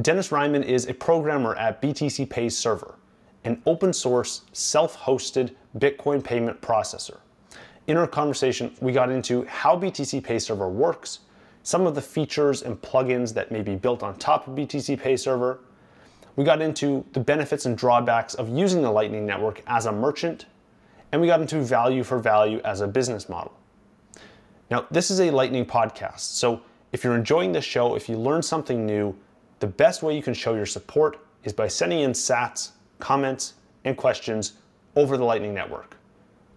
Dennis Reimann is a programmer at BTC Pay Server, an open source, self hosted Bitcoin payment processor. In our conversation, we got into how BTC Pay Server works, some of the features and plugins that may be built on top of BTC Pay Server. We got into the benefits and drawbacks of using the Lightning Network as a merchant, and we got into value for value as a business model. Now, this is a Lightning podcast, so if you're enjoying this show, if you learn something new, the best way you can show your support is by sending in sats, comments, and questions over the Lightning Network.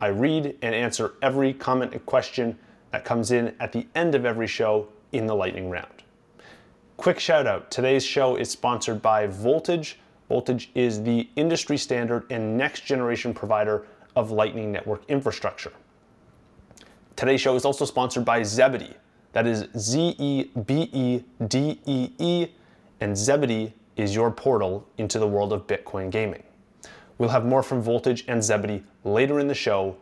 I read and answer every comment and question that comes in at the end of every show in the lightning round. Quick shout out today's show is sponsored by Voltage. Voltage is the industry standard and next generation provider of Lightning Network infrastructure. Today's show is also sponsored by Zebedee. That is Z E B E D E E, and Zebedee is your portal into the world of Bitcoin gaming. We'll have more from Voltage and Zebedee later in the show.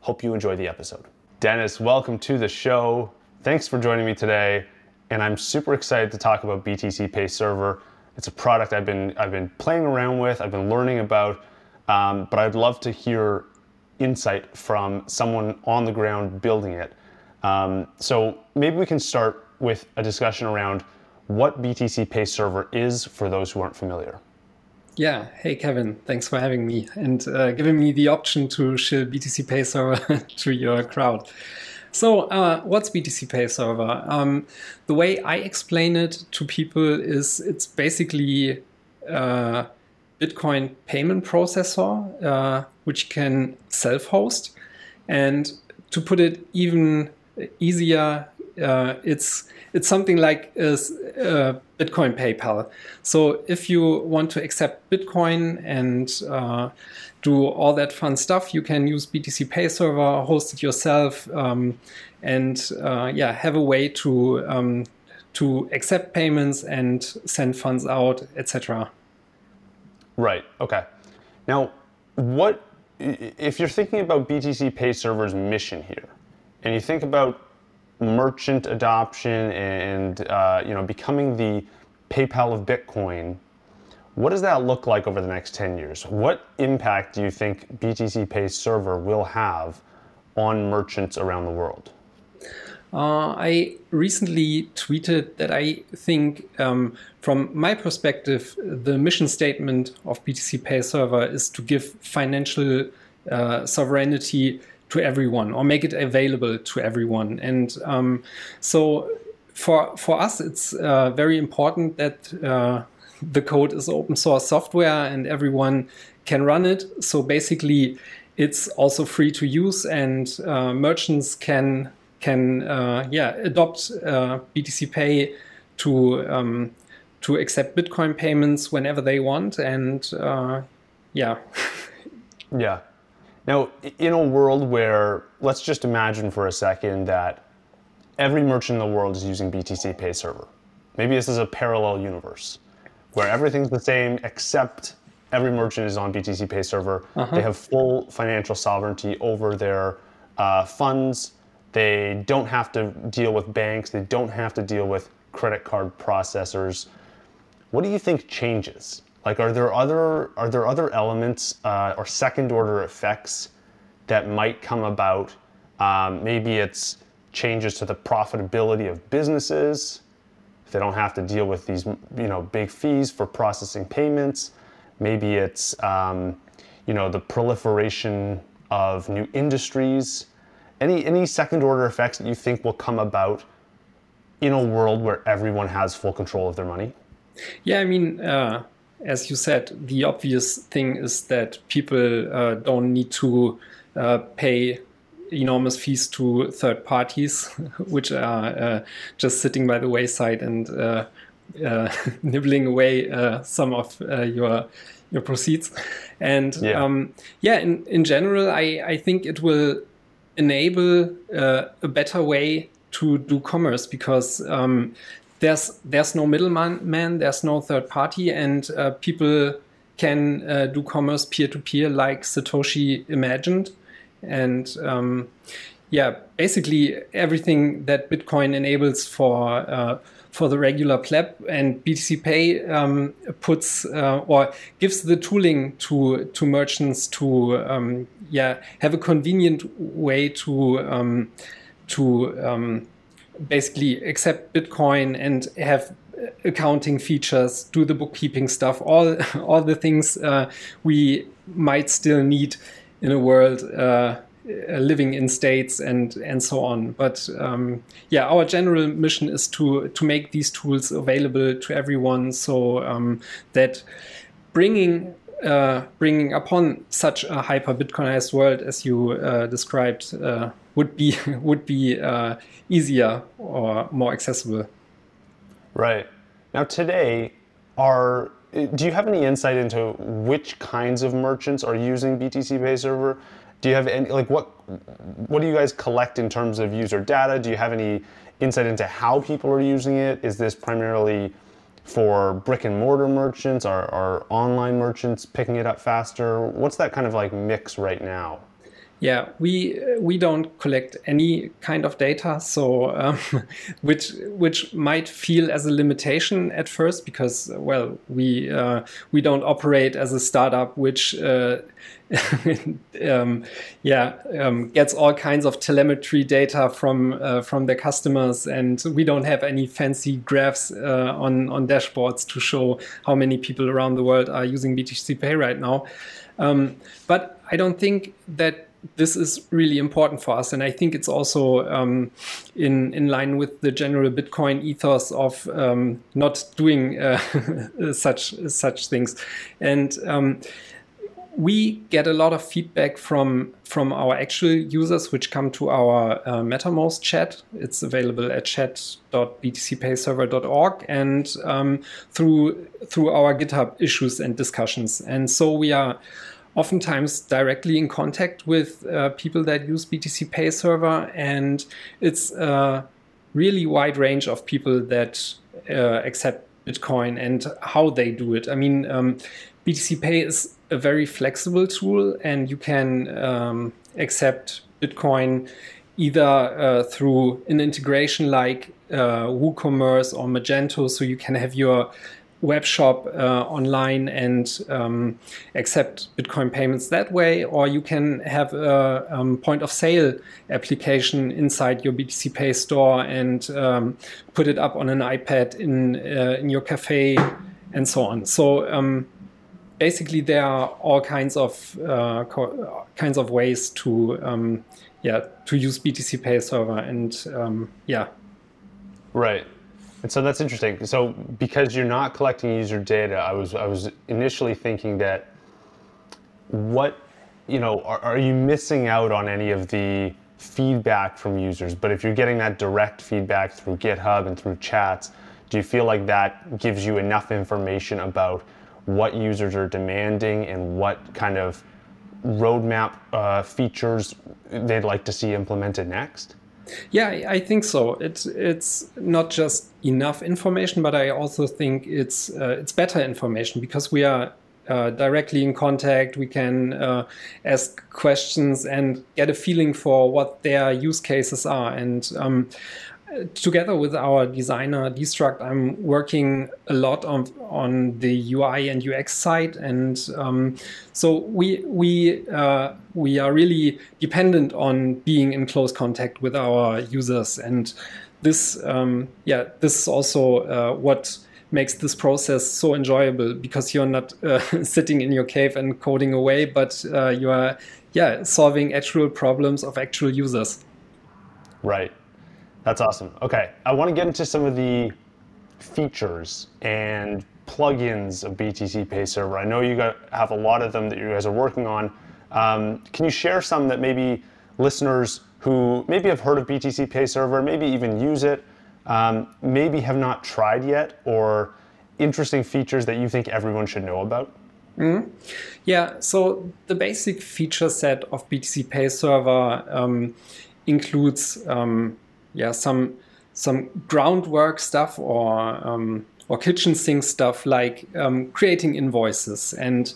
Hope you enjoy the episode. Dennis, welcome to the show. Thanks for joining me today. And I'm super excited to talk about BTC Pay Server. It's a product I've been I've been playing around with, I've been learning about, um, but I'd love to hear insight from someone on the ground building it. Um, so maybe we can start with a discussion around what BTC Pay Server is for those who aren't familiar. Yeah. Hey, Kevin. Thanks for having me and uh, giving me the option to share BTC Pay Server to your crowd. So, uh, what's BTC Pay Server? Um, the way I explain it to people is it's basically a uh, Bitcoin payment processor uh, which can self host. And to put it even easier, uh, it's it's something like a, a, Bitcoin PayPal. So if you want to accept Bitcoin and uh, do all that fun stuff, you can use BTC Pay Server, host it yourself, um, and uh, yeah, have a way to um, to accept payments and send funds out, etc. Right. Okay. Now, what if you're thinking about BTC Pay Server's mission here, and you think about merchant adoption and uh, you know becoming the PayPal of Bitcoin, what does that look like over the next 10 years? What impact do you think BTC Pay Server will have on merchants around the world? Uh, I recently tweeted that I think, um, from my perspective, the mission statement of BTC Pay Server is to give financial uh, sovereignty to everyone or make it available to everyone. And um, so for for us, it's uh, very important that uh, the code is open source software and everyone can run it. So basically, it's also free to use, and uh, merchants can can uh, yeah adopt uh, BTC Pay to um, to accept Bitcoin payments whenever they want, and uh, yeah. yeah. Now, in a world where, let's just imagine for a second that every merchant in the world is using BTC Pay Server. Maybe this is a parallel universe where everything's the same except every merchant is on BTC Pay Server. Uh-huh. They have full financial sovereignty over their uh, funds. They don't have to deal with banks. They don't have to deal with credit card processors. What do you think changes? Like, are there other are there other elements uh, or second order effects that might come about? Um, maybe it's changes to the profitability of businesses. If they don't have to deal with these, you know, big fees for processing payments. Maybe it's, um, you know, the proliferation of new industries. Any any second order effects that you think will come about in a world where everyone has full control of their money? Yeah, I mean, uh, as you said, the obvious thing is that people uh, don't need to uh, pay enormous fees to third parties, which are uh, just sitting by the wayside and uh, uh, nibbling away uh, some of your your proceeds. And yeah, um, yeah in, in general, I, I think it will enable a better way to do commerce because um, there's there's no middleman, man, there's no third party, and uh, people can uh, do commerce peer to peer like Satoshi imagined, and um, yeah, basically everything that Bitcoin enables for uh, for the regular pleb, and BTC Pay um, puts uh, or gives the tooling to to merchants to um, yeah have a convenient way to um, to um, basically accept Bitcoin and have accounting features, do the bookkeeping stuff, all all the things uh, we might still need in a world uh, living in states and and so on. But um, yeah, our general mission is to to make these tools available to everyone, so um, that bringing uh, bringing upon such a hyper Bitcoinized world as you uh, described uh, would be would be uh, easier or more accessible. Right. Now today, are do you have any insight into which kinds of merchants are using BTC Pay Server? Do you have any like what what do you guys collect in terms of user data? Do you have any insight into how people are using it? Is this primarily for brick and mortar merchants? Are, are online merchants picking it up faster? What's that kind of like mix right now? Yeah, we we don't collect any kind of data, so um, which which might feel as a limitation at first because well we uh, we don't operate as a startup which uh, um, yeah um, gets all kinds of telemetry data from uh, from their customers, and we don't have any fancy graphs uh, on on dashboards to show how many people around the world are using BTC Pay right now. Um, but I don't think that this is really important for us, and I think it's also um, in in line with the general Bitcoin ethos of um, not doing uh, such such things, and. Um, we get a lot of feedback from from our actual users, which come to our uh, Mattermost chat. It's available at chat.btcpayserver.org and um, through through our GitHub issues and discussions. And so we are oftentimes directly in contact with uh, people that use BTC Pay Server, and it's a really wide range of people that uh, accept Bitcoin and how they do it. I mean, um, BTC Pay is a very flexible tool, and you can um, accept Bitcoin either uh, through an integration like uh, WooCommerce or Magento, so you can have your web shop uh, online and um, accept Bitcoin payments that way, or you can have a um, point of sale application inside your BTC Pay store and um, put it up on an iPad in uh, in your cafe and so on. So um, basically, there are all kinds of uh, kinds of ways to um, yeah to use BTC Pay server and um, yeah. Right. And so that's interesting. So because you're not collecting user data, I was I was initially thinking that what you know are, are you missing out on any of the feedback from users? But if you're getting that direct feedback through GitHub and through chats, do you feel like that gives you enough information about what users are demanding and what kind of roadmap uh, features they'd like to see implemented next? Yeah, I think so. It's it's not just enough information, but I also think it's uh, it's better information because we are uh, directly in contact. We can uh, ask questions and get a feeling for what their use cases are. And um, together with our designer dstrukt, I'm working a lot on on the UI and UX side, and um, so we we uh, we are really dependent on being in close contact with our users, and this um, yeah this is also uh, what makes this process so enjoyable because you're not uh, sitting in your cave and coding away, but uh, you are yeah solving actual problems of actual users. Right. That's awesome. Okay, I want to get into some of the features and plugins of BTC Pay Server. I know you got, have a lot of them that you guys are working on. Um, can you share some that maybe listeners who maybe have heard of BTC Pay Server, maybe even use it, um, maybe have not tried yet, or interesting features that you think everyone should know about? Mm-hmm. Yeah, so the basic feature set of BTC Pay Server um, includes um, yeah some some groundwork stuff or um, or kitchen sink stuff like um, creating invoices and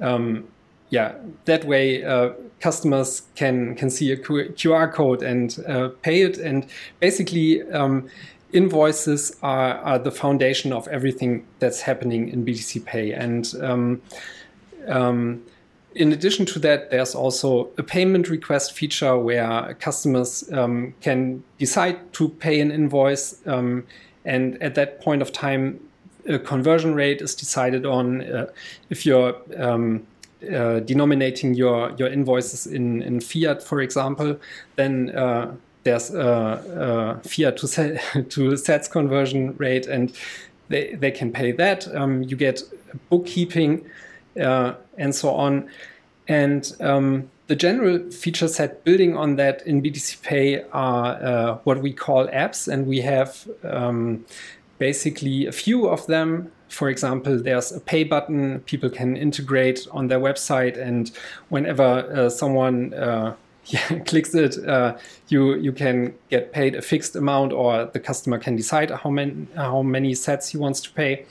um, yeah that way uh, customers can can see a QR code and uh, pay it and basically um, invoices are, are, the foundation of everything that's happening in BTC Pay. And um, um, in addition to that, there's also a payment request feature where customers um, can decide to pay an invoice. Um, and at that point of time, a conversion rate is decided on. Uh, if you're um, uh, denominating your, your invoices in, in fiat, for example, then uh, there's a, a, fiat to, to sats conversion rate, and they, they can pay that. Um, you get bookkeeping uh, and so on. And um, the general feature set building on that in BTC Pay are uh, what we call apps, and we have um, basically a few of them. For example, there's a pay button people can integrate on their website, and whenever uh, someone uh, clicks it, uh, you you can get paid a fixed amount, or the customer can decide how many how many sats he wants to pay.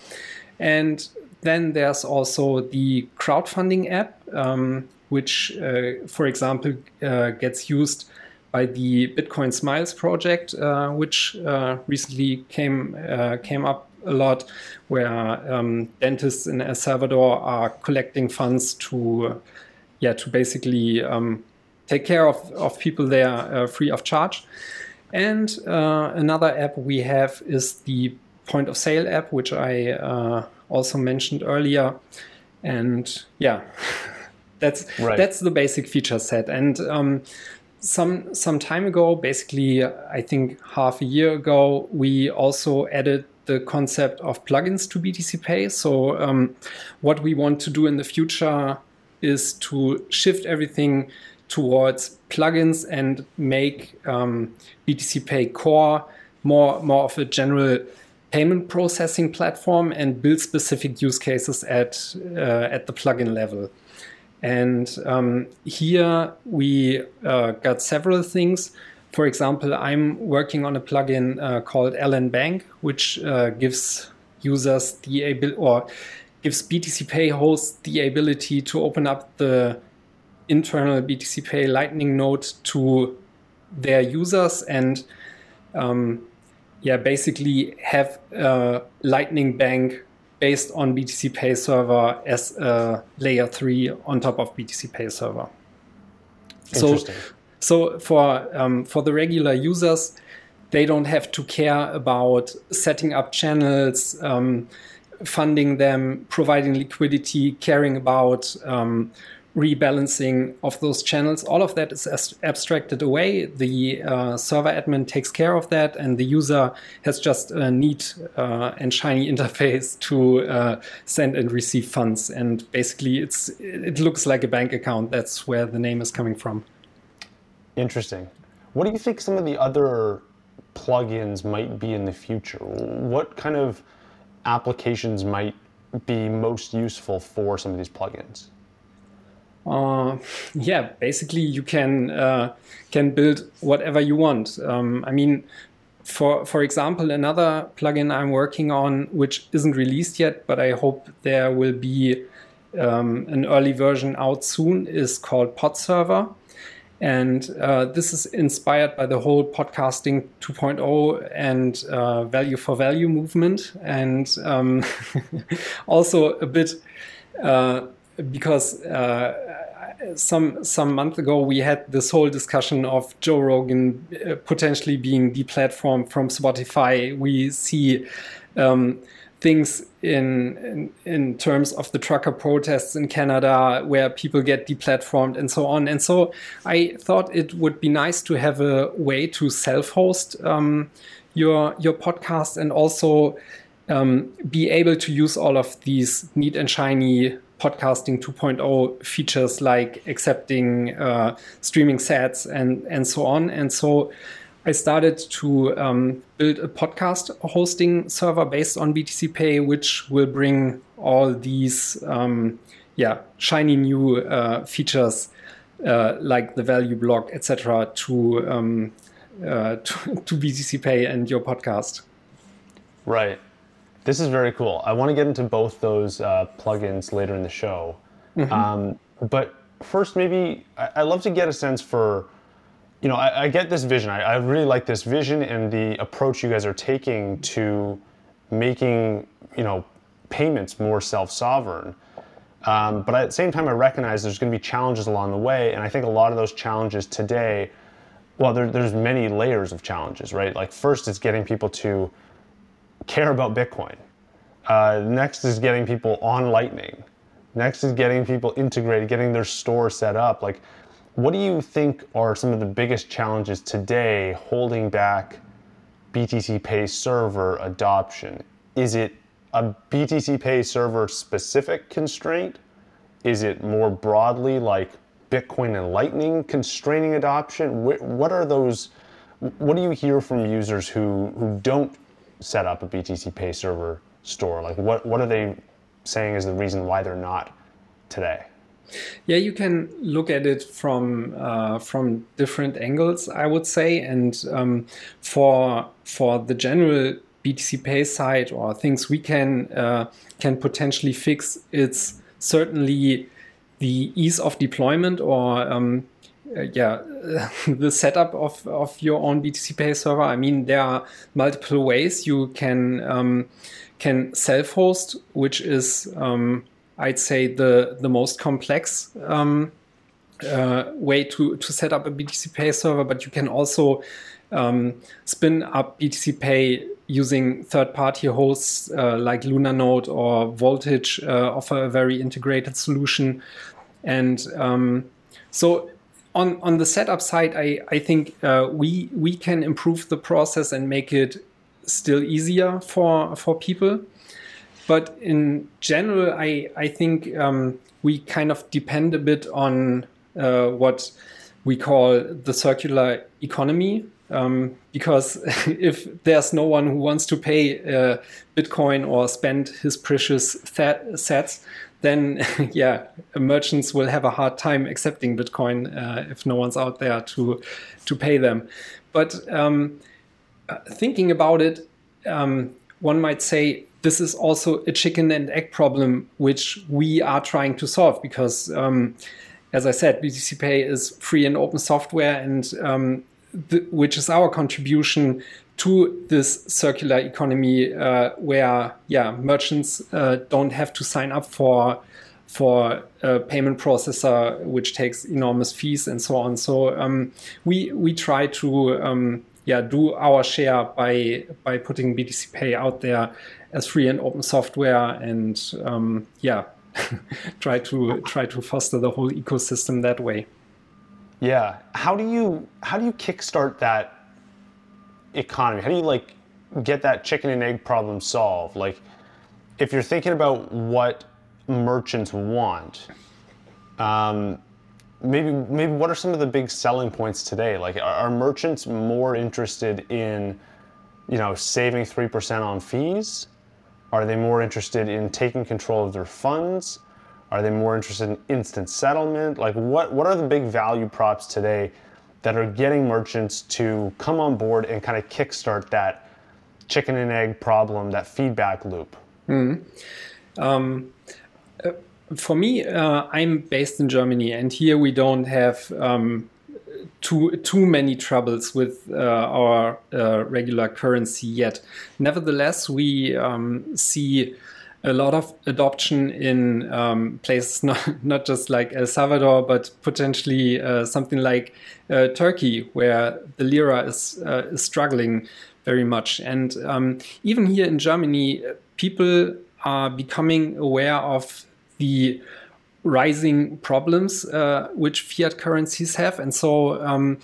And then there's also the crowdfunding app, um, which, uh, for example, uh, gets used by the Bitcoin Smiles project, uh, which uh, recently came uh, came up a lot, where um, dentists in El Salvador are collecting funds to, yeah, to basically um, take care of, of people there uh, free of charge. And another app we have is the point of sale app, which I also mentioned earlier. And yeah, that's right. that's the basic feature set. And um, some some time ago, basically, I think half a year ago, we also added the concept of plugins to BTC Pay. So um, what we want to do in the future is to shift everything towards plugins and make um, BTC Pay Core more more of a general payment processing platform and build specific use cases at uh, at the plugin level. And um, here we uh, got several things. For example, I'm working on a plugin uh, called LN Bank, which uh, gives users the ability or gives BTC Pay hosts the ability to open up the internal BTC Pay Lightning node to their users and um, yeah, basically have a Lightning Bank based on BTC Pay Server as a layer three on top of BTC Pay Server. So, so for um, for the regular users, they don't have to care about setting up channels, um, funding them, providing liquidity, caring about um, rebalancing of those channels. All of that is abstracted away. The uh, server admin takes care of that, and the user has just a neat uh, and shiny interface to uh, send and receive funds. And basically, it's it looks like a bank account. That's where the name is coming from. Interesting. What do you think some of the other plugins might be in the future? What kind of applications might be most useful for some of these plugins? Uh, yeah, basically you can uh, can build whatever you want. Um, I mean, for for example, another plugin I'm working on, which isn't released yet, but I hope there will be um, an early version out soon, is called Podserver. And uh, this is inspired by the whole podcasting 2.0 and uh, value for value movement, and um, also a bit uh, because uh, some some month ago we had this whole discussion of Joe Rogan uh, potentially being deplatformed from Spotify. We see um, things in, in, in terms of the trucker protests in Canada where people get deplatformed and so on. And so I thought it would be nice to have a way to self-host um, your your podcast and also um, be able to use all of these neat and shiny podcasting 2.0 features like accepting uh, streaming sats and and so on. And so I started to um, build a podcast hosting server based on BTC Pay, which will bring all these um, yeah shiny new uh, features uh, like the value block, etc., to, um, uh, to to BTC Pay and your podcast. Right. This is very cool. I want to get into both those uh, plugins later in the show. Mm-hmm. Um, but first, maybe I- would love to get a sense for you know, I, I get this vision. I, I really like this vision and the approach you guys are taking to making, you know, payments more self-sovereign. Um, but at the same time, I recognize there's going to be challenges along the way, and I think a lot of those challenges today, well, there, there's many layers of challenges, right? Like first, it's getting people to care about Bitcoin. Uh, next is getting people on Lightning. Next is getting people integrated, getting their store set up. Like, what do you think are some of the biggest challenges today holding back BTC Pay server adoption? Is it a BTC Pay server specific constraint? Is it more broadly like Bitcoin and Lightning constraining adoption? What are those? What do you hear from users who, who don't set up a BTC Pay server store? Like, what, what are they saying is the reason why they're not today? Yeah, you can look at it from uh, from different angles, I would say. And um, for for the general BTC Pay side or things we can uh, can potentially fix, it's certainly the ease of deployment or um, yeah, the setup of, of your own BTC Pay server. I mean, there are multiple ways you can um, can self-host, which is um, I'd say the the most complex um, uh, way to to set up a BTC Pay server. But you can also um, spin up BTC Pay using third-party hosts uh, like LunaNode or Voltage. Uh, offer a very integrated solution, and um, so on on the setup side, I I think uh, we we can improve the process and make it still easier for for people. But in general, I, I think um, we kind of depend a bit on uh, what we call the circular economy. Um, because if there's no one who wants to pay uh, Bitcoin or spend his precious sats, then yeah, merchants will have a hard time accepting Bitcoin uh, if no one's out there to to pay them. But um, uh, thinking about it, um, one might say this is also a chicken and egg problem which we are trying to solve because um, as i said btc pay is free and open software and um, which is our contribution to this circular economy uh, where yeah merchants uh, don't have to sign up for for a payment processor which takes enormous fees and so on so um, we we try to um, yeah do our share by by putting BTC Pay out there as free and open software and um, yeah try to try to foster the whole ecosystem that way. Yeah, how do you how do you kickstart that economy? How do you like get that chicken and egg problem solved? Like if you're thinking about what merchants want. Um, maybe maybe what are some of the big selling points today? Like are, are merchants more interested in you know saving 3% on fees? Are they more interested in taking control of their funds? Are they more interested in instant settlement? Like what what are the big value props today that are getting merchants to come on board and kind of kickstart that chicken and egg problem, that feedback loop? Mm. Um, for me, uh, I'm based in Germany, and here we don't have um, too too many troubles with uh, our uh, regular currency yet. Nevertheless, we um, see a lot of adoption in um, places not, not just like El Salvador, but potentially uh, something like uh, Turkey, where the lira is, uh, is struggling very much. And um, even here in Germany, people are becoming aware of the rising problems uh, which fiat currencies have. And so, um,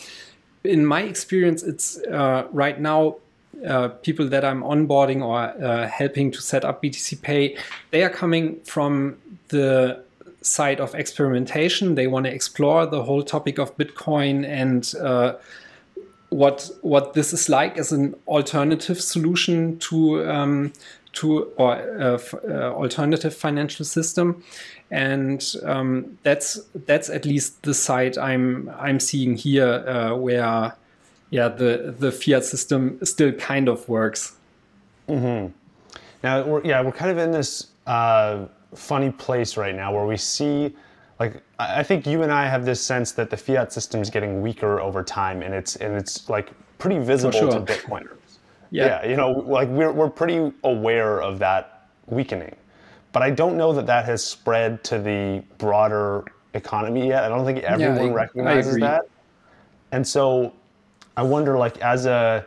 in my experience, it's uh, right now uh, people that I'm onboarding or uh, helping to set up BTC Pay, they are coming from the side of experimentation. They want to explore the whole topic of Bitcoin and uh, what what this is like as an alternative solution to um, to or uh, uh, alternative financial system, and um, that's that's at least the side I'm I'm seeing here where yeah the the fiat system still kind of works. Mm-hmm. Now we're, yeah we're kind of in this uh, funny place right now where we see like I think you and I have this sense that the fiat system is getting weaker over time, and it's and it's like pretty visible sure. to Bitcoiners. Yeah. yeah, you know, like we're we're pretty aware of that weakening, but I don't know that that has spread to the broader economy yet. I don't think everyone I- I recognizes agree. that, and so I wonder, like as a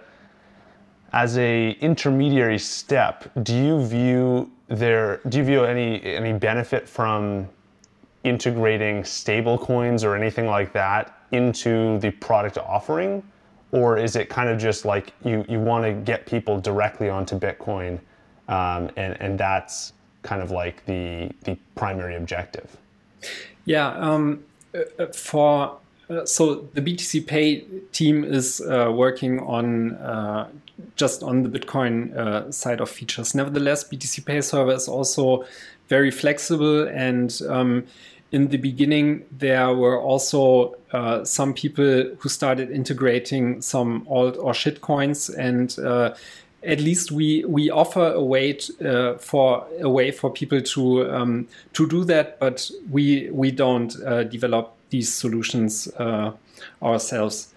as a intermediary step, do you view there do you view any any benefit from integrating stable coins or anything like that into the product offering? Or is it kind of just like you, you want to get people directly onto Bitcoin um, and, and that's kind of like the, the primary objective? Yeah, um, uh, uh, for so the BTC Pay team is uh, working on uh, just on the Bitcoin uh, side of features. Nevertheless, BTC Pay server is also very flexible, and um, in the beginning there were also uh, some people who started integrating some alt or shit coins and. Uh, at least we we offer a way uh, for a way for people to um, to do that, but we we don't uh, develop these solutions uh, ourselves.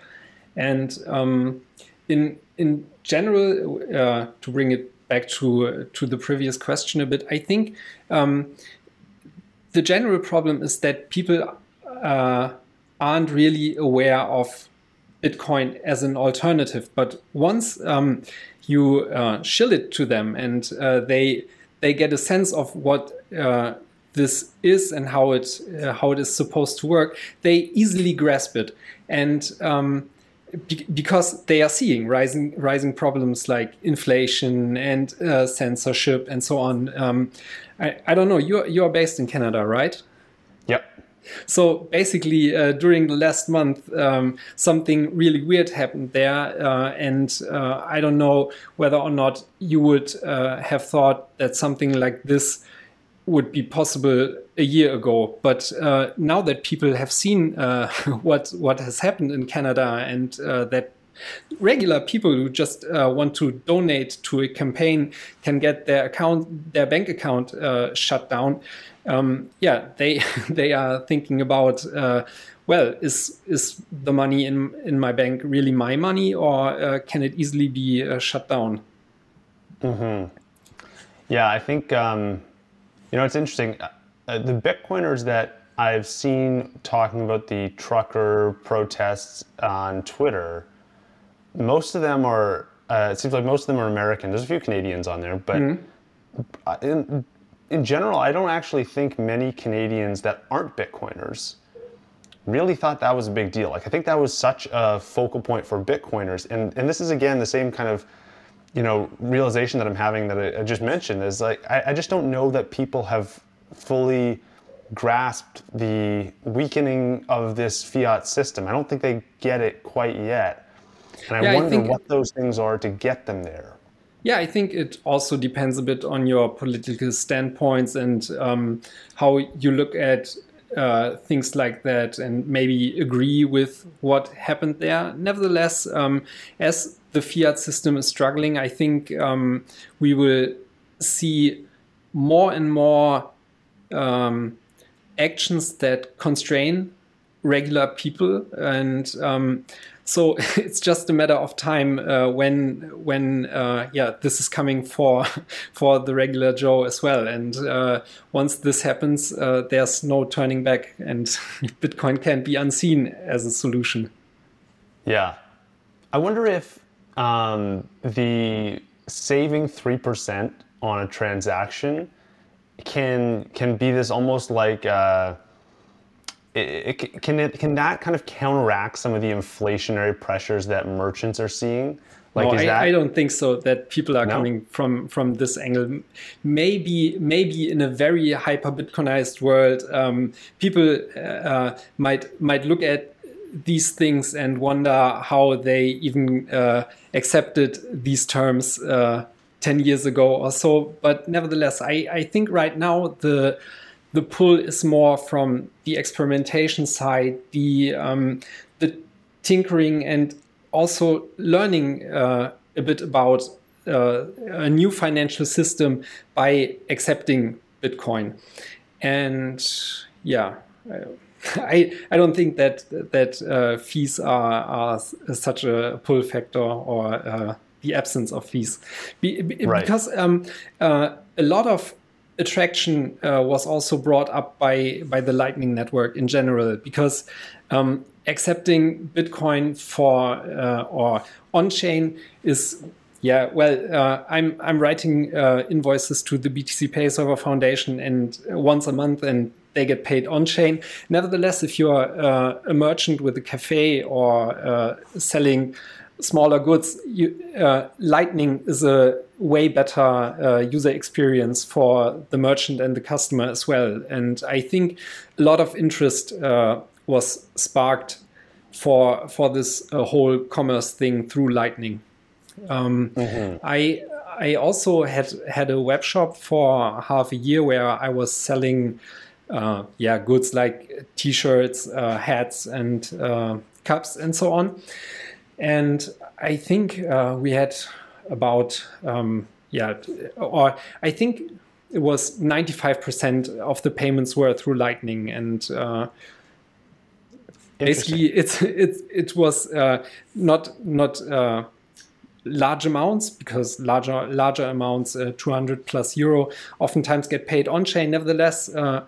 And um, in in general, uh, to bring it back to to the previous question a bit, I think um, the general problem is that people uh, aren't really aware of Bitcoin as an alternative. But once um, you uh, shill it to them and uh, they they get a sense of what uh, this is and how it uh, how it is supposed to work, they easily grasp it. And um, be- because they are seeing rising rising problems like inflation and uh, censorship and so on. Um, I, I don't know. You're you're based in Canada, right? Yep. So basically, uh, during the last month, um, something really weird happened there, uh, and uh, I don't know whether or not you would uh, have thought that something like this would be possible a year ago. But uh, now that people have seen uh, what what has happened in Canada and uh, that regular people who just uh, want to donate to a campaign can get their account, their bank account uh, shut down. Um, yeah, they they are thinking about. Uh, well, is is the money in in my bank really my money, or can it easily be shut down? Yeah, I think um, you know it's interesting. Uh, the Bitcoiners that I've seen talking about the trucker protests on Twitter, most of them are. Uh, it seems like most of them are American. There's a few Canadians on there, but uh, in in general, I don't actually think many Canadians that aren't Bitcoiners really thought that was a big deal. Like I think that was such a focal point for Bitcoiners, and and this is again the same kind of you know realization that I'm having that I, I just mentioned is like I, I just don't know that people have fully grasped the weakening of this fiat system. I don't think they get it quite yet, and I Yeah, I wonder think- what those things are to get them there. Yeah, I think it also depends a bit on your political standpoints and um, how you look at uh, things like that and maybe agree with what happened there. Nevertheless, um, as the fiat system is struggling, I think um, we will see more and more um, actions that constrain regular people. And um, so it's just a matter of time uh, when when uh, yeah this is coming for for the regular Joe as well. And uh, once this happens uh, there's no turning back and Bitcoin can't be unseen as a solution. Yeah. I wonder if um, the saving 3% on a transaction can can be this almost like uh, it, it, can it can that kind of counteract some of the inflationary pressures that merchants are seeing? Like no, is I, that I don't think so that people are No? coming from from this angle maybe maybe in a very hyper bitcoinized world um, people uh, might might look at these things and wonder how they even uh, accepted these terms uh, 10 years ago or so but nevertheless I, I think right now the the pull is more from the experimentation side the um, the tinkering and also learning uh, a bit about uh, a new financial system by accepting Bitcoin. And yeah, I, I don't think that that uh, fees are, are such a pull factor or uh, the absence of fees, be, right. because um, uh, a lot of attraction uh, was also brought up by by the Lightning Network in general because um, accepting Bitcoin for uh, or on chain is yeah well uh, I'm I'm writing uh, invoices to the BTC Pay Server Foundation and once a month and they get paid on chain. Nevertheless, if you're uh, a merchant with a cafe or uh, selling smaller goods, you, uh, Lightning is a way better uh, user experience for the merchant and the customer as well. And I think a lot of interest uh, was sparked for for this uh, whole commerce thing through Lightning. Um, mm-hmm. I I also had had a web shop for half a year where I was selling uh, yeah goods like t-shirts, uh, hats, and cups and so on. And I think uh, we had about, um, yeah, or I think it was 95% of the payments were through Lightning. And uh, basically, it's, it, it was uh, not, not uh, large amounts because larger larger amounts, uh, 200 plus euro, oftentimes get paid on chain. Nevertheless, uh,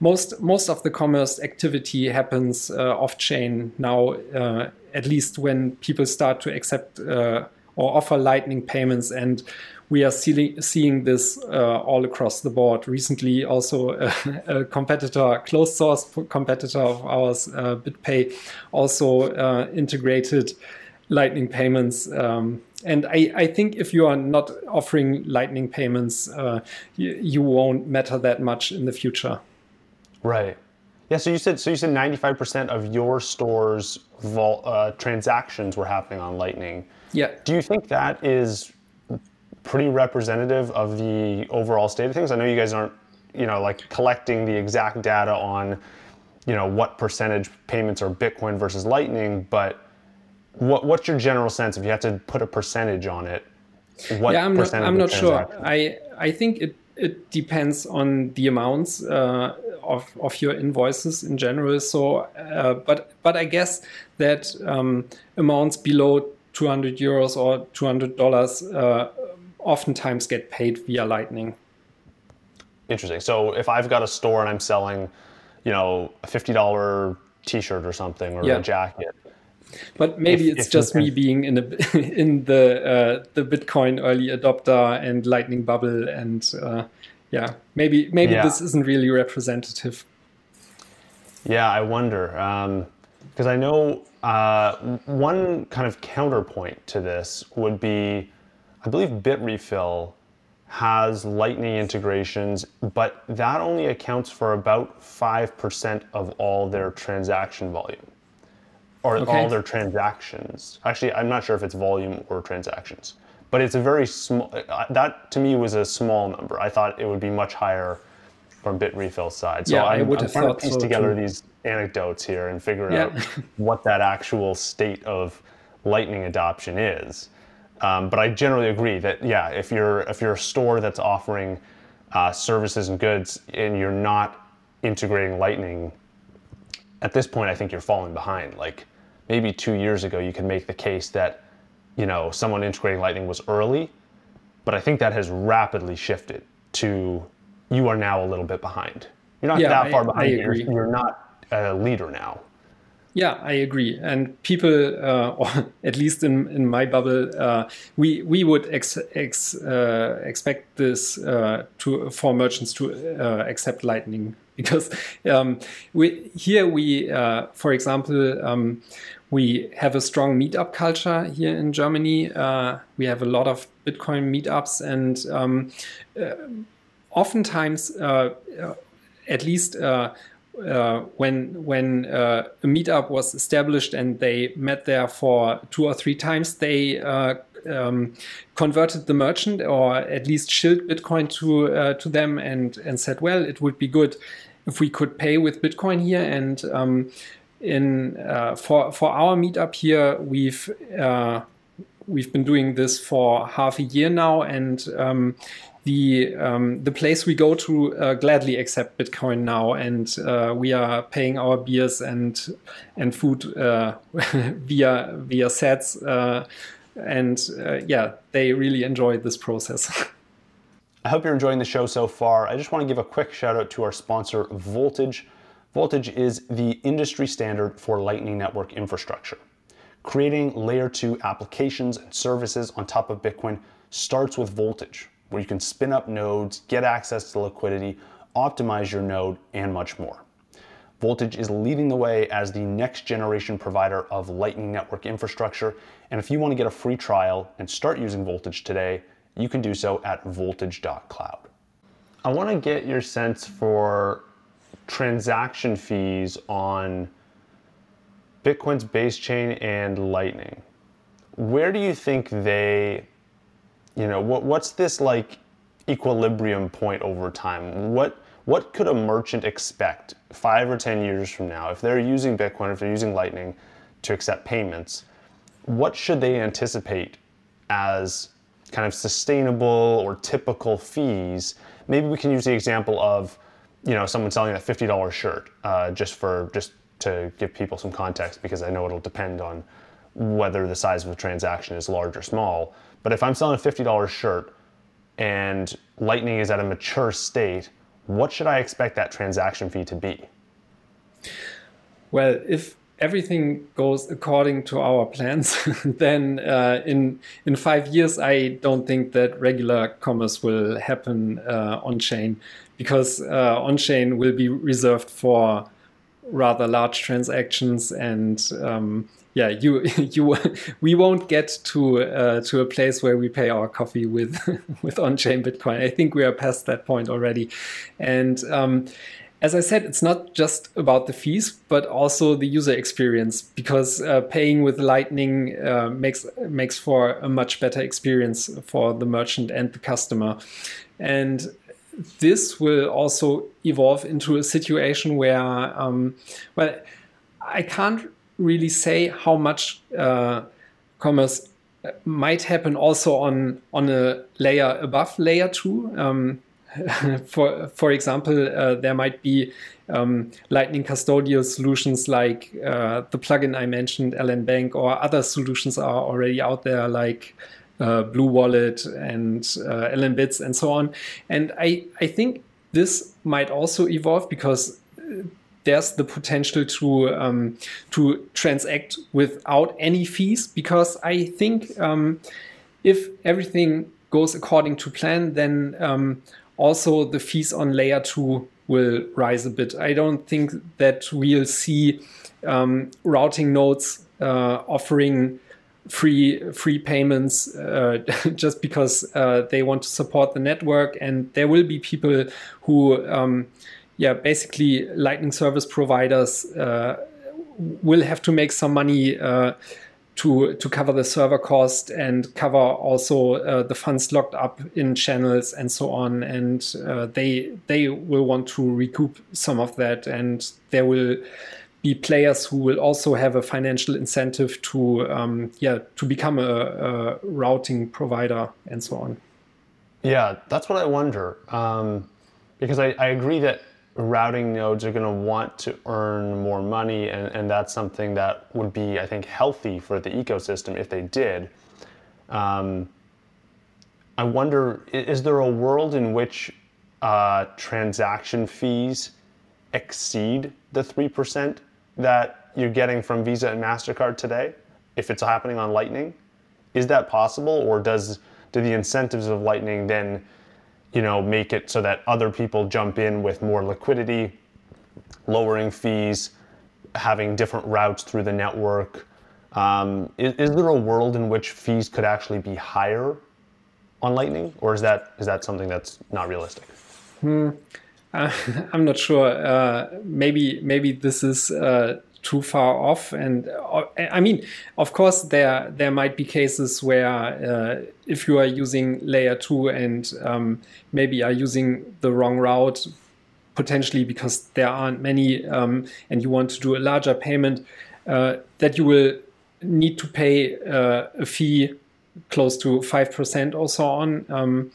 most most of the commerce activity happens uh, off chain now. Uh, at least when people start to accept uh, or offer Lightning payments, and we are see- seeing this uh, all across the board. Recently, also a, a, competitor, closed source competitor of ours, uh, BitPay, also uh, integrated Lightning payments. Um, and I, I, think if you are not offering Lightning payments, you, you won't matter that much in the future. Right. Yeah. So you said so you said ninety five percent of your store's vol, uh, transactions were happening on Lightning. Yeah. Do you think that is pretty representative of the overall state of things? I know you guys aren't you know like collecting the exact data on you know what percentage payments are Bitcoin versus Lightning, but what what's your general sense if you have to put a percentage on it? What yeah, I'm not, I'm not sure. I I think it it depends on the amounts uh, of, of your invoices in general. So, uh, but but I guess that um, amounts below 200 euros or 200 dollars uh, oftentimes get paid via Lightning. Interesting. So if I've got a store and I'm selling, you know, a fifty dollar T-shirt or something or yeah. a jacket, but maybe if, it's if just me being in a, in the uh, the Bitcoin early adopter and Lightning bubble, and uh, yeah, maybe maybe yeah. this isn't really representative. Yeah, I wonder because um, I know uh, one kind of counterpoint to this would be, I believe Bitrefill has Lightning integrations, but that only accounts for about five percent of all their transaction volume or okay. all their transactions. Actually, I'm not sure if it's volume or transactions, but it's a very small. That to me was a small number. I thought it would be much higher from Bitrefill's side. So yeah, I'm, I would I'm have trying to piece so together too. these anecdotes here and figure yeah. out what that actual state of Lightning adoption is. Um, but I generally agree that yeah, if you're if you're a store that's offering uh, services and goods and you're not integrating Lightning, at this point I think you're falling behind. Like maybe two years ago, you could make the case that, you know, someone integrating Lightning was early, but I think that has rapidly shifted to you are now a little bit behind. You're not yeah, that far behind. I you're, you're not a leader now. Yeah, I agree. And people, uh, or at least in, in my bubble, uh, we we would ex, ex, uh, expect this uh, to for merchants to uh, accept Lightning because um, we here we, uh, for example, um, we have a strong meetup culture here in Germany. Uh, we have a lot of Bitcoin meetups, and um, uh, oftentimes, uh, uh at least uh, uh, when when a meetup was established and they met there for two or three times, they um, converted the merchant or at least shilled Bitcoin to to them and and said, well, it would be good if we could pay with Bitcoin here and um, in uh, for for our meetup here, we've uh, we've been doing this for half a year now, and um, the um, the place we go to uh, gladly accept Bitcoin now, and uh, we are paying our beers and and food uh, via via sats, uh, and yeah, they really enjoy this process. I hope you're enjoying the show so far. I just want to give a quick shout out to our sponsor, Voltage. Voltage is the industry standard for Lightning Network infrastructure. Creating layer 2 applications and services on top of Bitcoin starts with Voltage where you can spin up nodes, get access to liquidity, optimize your node, and much more. Voltage is leading the way as the next generation provider of Lightning Network infrastructure. And if you want to get a free trial and start using Voltage today, you can do so at voltage.cloud. I want to get your sense for transaction fees on Bitcoin's base chain and Lightning. Where do you think they you know, what, what's this like equilibrium point over time? What what could a merchant expect five or ten years from now if they're using Bitcoin, if they're using Lightning to accept payments? What should they anticipate as kind of sustainable or typical fees? Maybe we can use the example of, you know, someone selling a fifty dollar shirt, uh, just for just to give people some context, because I know it'll depend on whether the size of the transaction is large or small. But if I'm selling a $50 shirt and Lightning is at a mature state, what should I expect that transaction fee to be? Well, if everything goes according to our plans, then uh, in in five years, I don't think that regular commerce will happen uh, on chain, because uh, on chain will be reserved for rather large transactions and um, yeah, you you we won't get to uh, to a place where we pay our coffee with with on-chain Bitcoin. I think we are past that point already, and. Um, as I said, it's not just about the fees, but also the user experience because uh, paying with Lightning uh, makes makes for a much better experience for the merchant and the customer. And this will also evolve into a situation where, um, well, I can't really say how much uh, commerce might happen also on on a layer above layer two. Um, for for example, uh, there might be um, Lightning custodial solutions like uh, the plugin I mentioned, LNbank, or other solutions are already out there like uh, BlueWallet and uh, LNbits and so on. And I I think this might also evolve because there's the potential to um, to transact without any fees because I think um, if everything goes according to plan, then um, also the fees on layer two will rise a bit. I don't think that we'll see um, routing nodes uh, offering free free payments uh, just because uh, they want to support the network, and there will be people who um, yeah, basically Lightning service providers uh, will have to make some money uh, to to cover the server cost and cover also uh, the funds locked up in channels and so on. And uh, they they will want to recoup some of that, and there will be players who will also have a financial incentive to um, yeah to become a, a, routing provider and so on. Yeah, that's what I wonder. Um, because I, I agree that routing nodes are going to want to earn more money, and, and that's something that would be, I think, healthy for the ecosystem if they did. Um, I wonder, is there a world in which uh, transaction fees exceed the 3% that you're getting from Visa and MasterCard today, if it's happening on Lightning? Is that possible, or does do the incentives of Lightning then you know, make it so that other people jump in with more liquidity, lowering fees, having different routes through the network. Um, is, is, there a world in which fees could actually be higher on Lightning, or is that is that something that's not realistic? Hmm. Uh, I'm not sure. Uh, maybe maybe this is uh, too far off. And uh, I mean, of course, there there might be cases where uh, if you are using layer two and um, maybe are using the wrong route, potentially because there aren't many, um, and you want to do a larger payment, uh, that you will need to pay uh, a fee close to five percent or so on. Um,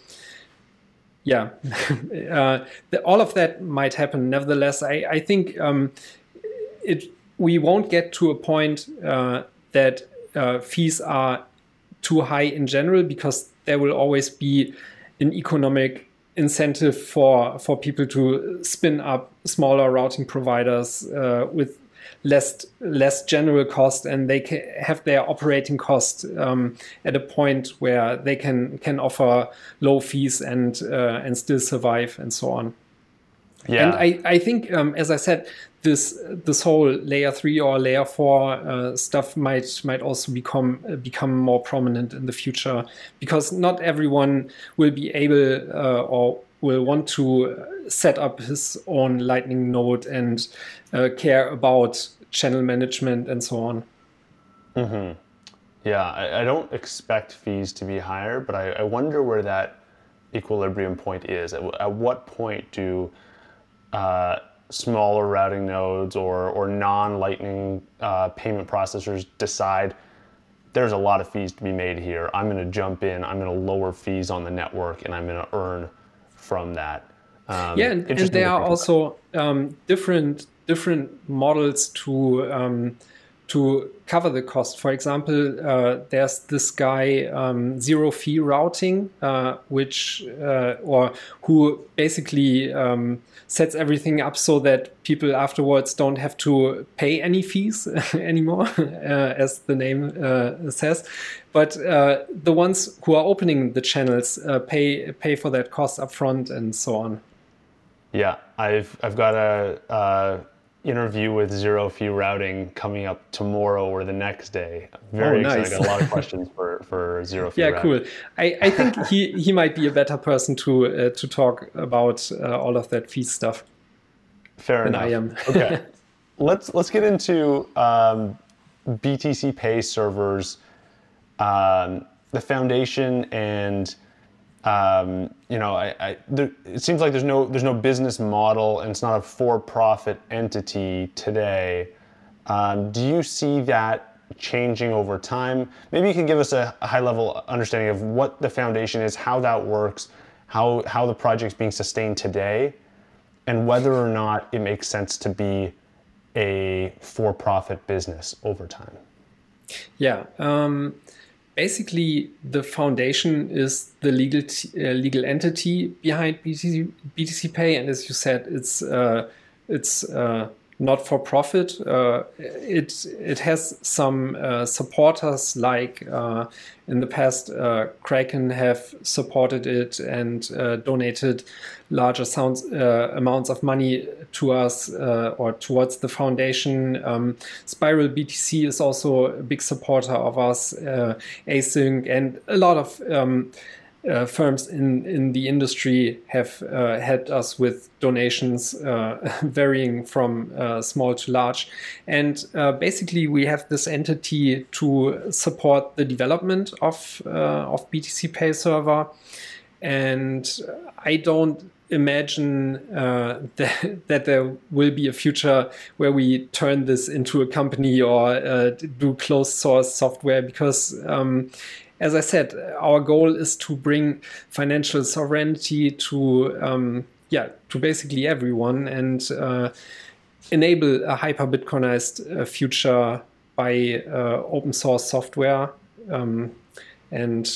yeah, uh, the, all of that might happen. Nevertheless, I, I think um, it we won't get to a point uh, that uh, fees are too high in general because there will always be an economic incentive for for people to spin up smaller routing providers uh, with less less general cost and they can have their operating cost um, at a point where they can can offer low fees and uh, and still survive and so on. Yeah. And I, I think, um, as I said, this this whole layer three or layer four uh, stuff might might also become uh, become more prominent in the future because not everyone will be able uh, or will want to set up his own Lightning node and uh, care about channel management and so on. Mm-hmm. Yeah, I, I, don't expect fees to be higher, but I, I wonder where that equilibrium point is. At, at what point do uh, smaller routing nodes or, or non-Lightning uh, payment processors decide there's a lot of fees to be made here. I'm going to jump in. I'm going to lower fees on the network, and I'm going to earn from that. Um, yeah, and, and there are also um, different different models to um, to cover the cost. For example, uh, there's this guy um, zero fee routing, uh, which uh, or who basically um, sets everything up so that people afterwards don't have to pay any fees anymore, uh, as the name uh, says. But uh, the ones who are opening the channels pay pay for that cost upfront and so on. Yeah, I've I've got a interview with zero fee routing coming up tomorrow or the next day. Very oh, nice. excited. I got a lot of questions for, for zero fee. Yeah, routing. cool. I, I think he, he might be a better person to uh, to talk about uh, all of that fee stuff. Fair than enough. I am. okay, let's let's get into um, BTCPay servers, um, the foundation and um, you know, I, I, there, it seems like there's no there's no business model and it's not a for-profit entity today. Um, do you see that changing over time? Maybe you can give us a, a high-level understanding of what the foundation is, how that works, how how the project's being sustained today, and whether or not it makes sense to be a for-profit business over time. Yeah. Um, basically the foundation is the legal uh, legal entity behind BTC, BTCPay, and as you said, it's uh, it's uh, not for profit. Uh, it it has some uh, supporters like uh, in the past Kraken have supported it and donated larger sounds, amounts of money to us or towards the foundation. Um, Spiral BTC is also a big supporter of us. Async and a lot of um, uh, firms in, in the industry have uh, helped us with donations uh, varying from uh, small to large. And uh, basically, we have this entity to support the development of, uh, of BTCPay Server. And I don't imagine that, that there will be a future where we turn this into a company or do closed source software because um, as I said, our goal is to bring financial sovereignty to um, yeah to basically everyone and uh, enable a hyper Bitcoinized uh, future by uh, open source software. Um, and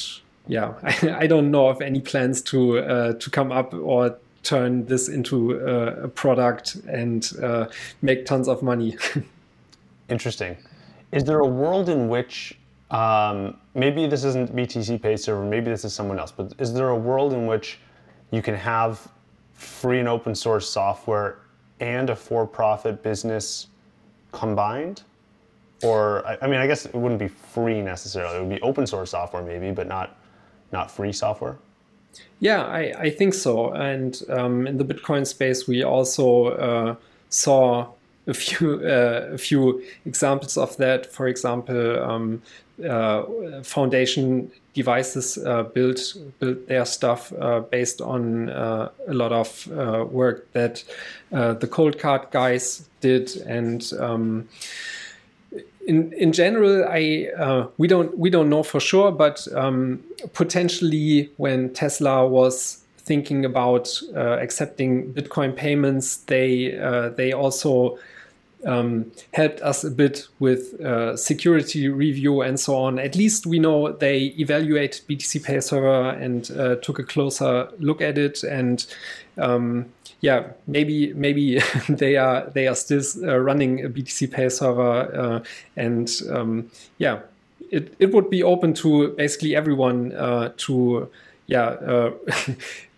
yeah, I, I, don't know of any plans to uh, to come up or turn this into uh, a product and uh, make tons of money. Interesting. Is there a world in which um, maybe this isn't BTCPay Server, maybe this is someone else, but is there a world in which you can have free and open source software and a for profit business combined? Or, I mean, I guess it wouldn't be free necessarily. It would be open source software, maybe, but not, not free software. Yeah, I, I think so. And um, in the Bitcoin space, we also uh, saw a few uh, a few examples of that. For example, um, uh, foundation devices uh, build their stuff uh, based on uh, a lot of uh, work that the Coldcard guys did and. Um, in, in general, I we don't we don't know for sure, but um, potentially when Tesla was thinking about uh, accepting Bitcoin payments, they uh, they also um, helped us a bit with uh, security review and so on. At least we know they evaluated BTCPay Server and uh, took a closer look at it. And um, yeah, maybe maybe they are they are still uh, running a BTCPay Server. Uh, and um, yeah, it it would be open to basically everyone uh, to yeah. Uh,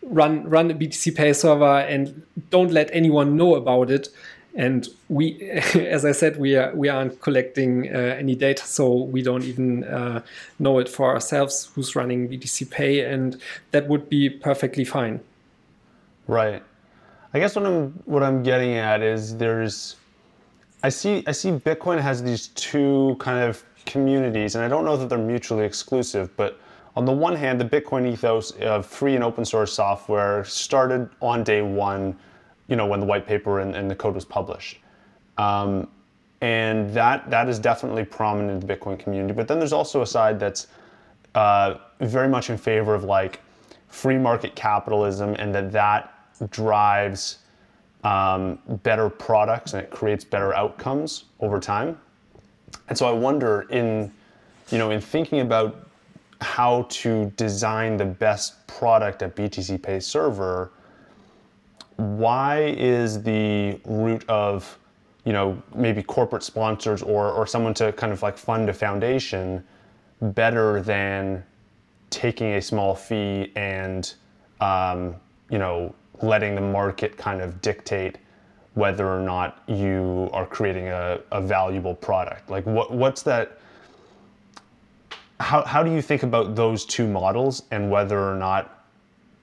run run a BTCPay server and don't let anyone know about it and we, as I said, we are we aren't collecting uh, any data, so we don't even uh, know it for ourselves who's running BTCPay, and that would be perfectly fine. Right. I guess what I'm what I'm getting at is there's, I see I see Bitcoin has these two kind of communities, and I don't know that they're mutually exclusive, but on the one hand, the Bitcoin ethos of free and open source software started on day one you know, when the white paper and, and the code was published. Um, and that that is definitely prominent in the Bitcoin community. But then there's also a side that's uh, very much in favor of like free market capitalism, and that that drives um, better products and it creates better outcomes over time. And so I wonder in you know in thinking about how to design the best product at BTCPay Server why is the route of you know maybe corporate sponsors or or someone to kind of like fund a foundation better than taking a small fee and um, you know letting the market kind of dictate whether or not you are creating a, a valuable product like what what's that how, how do you think about those two models and whether or not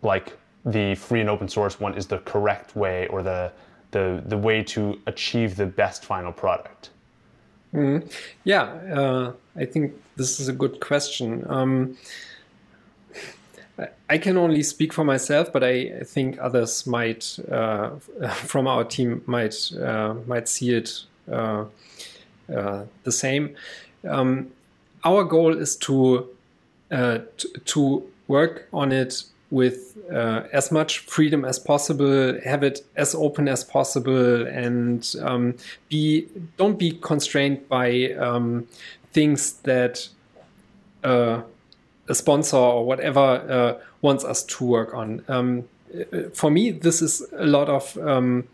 like the free and open source one is the correct way or the the the way to achieve the best final product? Mm, yeah, uh, I think this is a good question. Um, I can only speak for myself, but I think others might, uh, from our team, might uh, might see it uh, uh, the same. Um, our goal is to, uh, to work on it with uh, as much freedom as possible, have it as open as possible, and um, be don't be constrained by um, things that a sponsor or whatever uh, wants us to work on. Um, for me, this is a lot of um,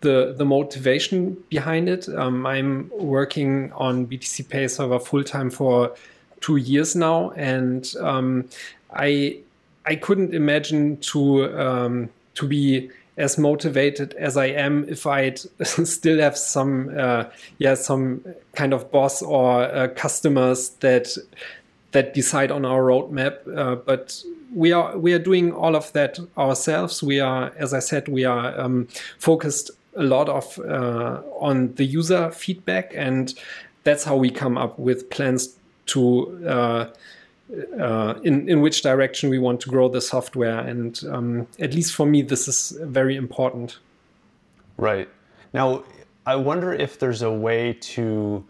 the the motivation behind it. Um, I'm working on BTCPay Server full time for two years now, and um, I I couldn't imagine to um, to be as motivated as I am if I'd still have some uh, yeah some kind of boss or uh, customers that that decide on our roadmap. Uh, but we are we are doing all of that ourselves. We are, as I said, we are um, focused a lot of uh, on the user feedback, and that's how we come up with plans to uh, uh, in in which direction we want to grow the software. And um, at least for me, this is very important. Right now, I wonder if there's a way to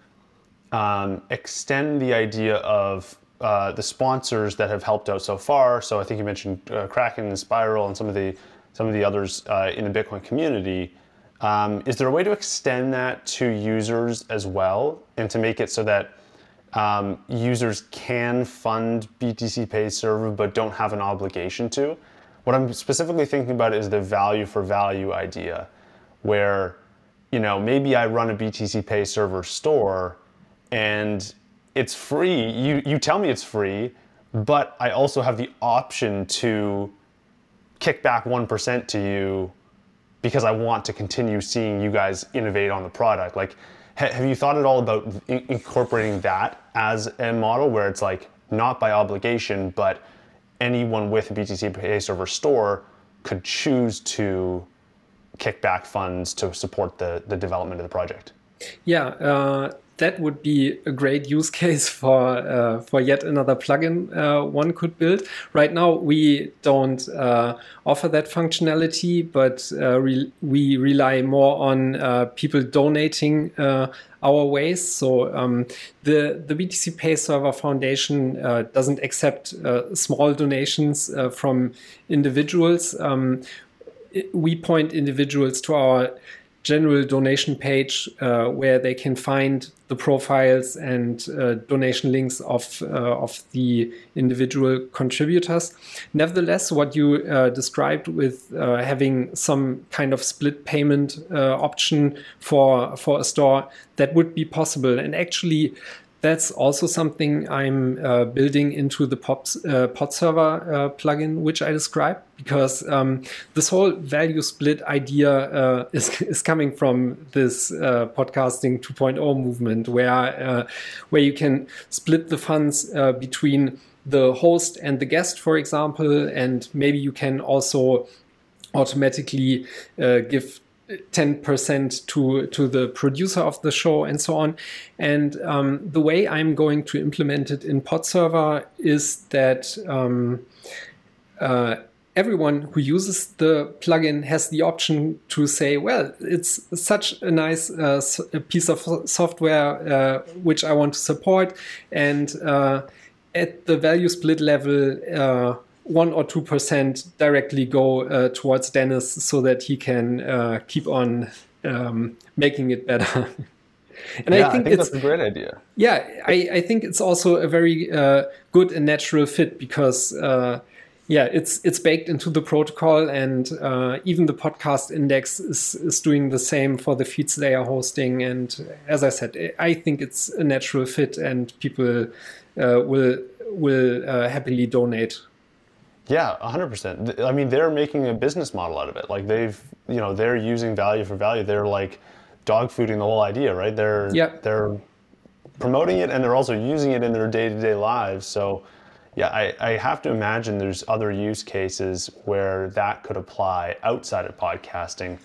um, extend the idea of uh, the sponsors that have helped out so far. So I think you mentioned uh, Kraken and Spiral and some of the some of the others uh, in the Bitcoin community. Um, is there a way to extend that to users as well, and to make it so that um, users can fund BTCPay Server but don't have an obligation to. What I'm specifically thinking about is the value for value idea, where you know maybe I run a BTCPay Server store and it's free. You you tell me it's free, but I also have the option to kick back one percent to you because I want to continue seeing you guys innovate on the product. Like have you thought at all about incorporating that as a model where it's like not by obligation, but anyone with a BTCPay Server store could choose to kick back funds to support the, the development of the project? Yeah, uh, that would be a great use case for uh, for yet another plugin uh, one could build. Right now, we don't uh, offer that functionality, but uh, re we rely more on uh, people donating uh, our ways. So um, the the BTCPay Server Foundation doesn't accept small donations from individuals. Um, we point individuals to our general donation page uh, where they can find the profiles and uh, donation links of uh, of the individual contributors. Nevertheless, what you uh, described with uh, having some kind of split payment uh, option for for a store that would be possible, and actually that's also something I'm uh, building into the Pops, uh, PodServer uh, plugin, which I described, because um, this whole value split idea uh, is, is coming from this uh, podcasting 2.0 movement, where uh, where you can split the funds between the host and the guest, for example, and maybe you can also automatically give 10% to to the producer of the show and so on. And um, the way i'm going to implement it in PodServer is that um, uh, everyone who uses the plugin has the option to say well it's such a nice uh, piece of software uh, which i want to support. And uh, at the value split level uh, one or two percent directly go uh, towards Dennis so that he can uh, keep on um, making it better. and yeah, I, think I think, it's a great idea. Yeah, I, I think it's also a very uh, good and natural fit because uh, yeah, it's it's baked into the protocol, and uh, even the podcast index is, is doing the same for the feeds they are hosting. And as I said, I think it's a natural fit, and people uh, will will happily donate yeah, 100%. I mean, they're making a business model out of it. Like they've, you know, they're using value for value. They're like dog fooding the whole idea, right? They're yep. they're promoting it and they're also using it in their day-to-day lives. So, yeah, I, I have to imagine there's other use cases where that could apply outside of podcasting.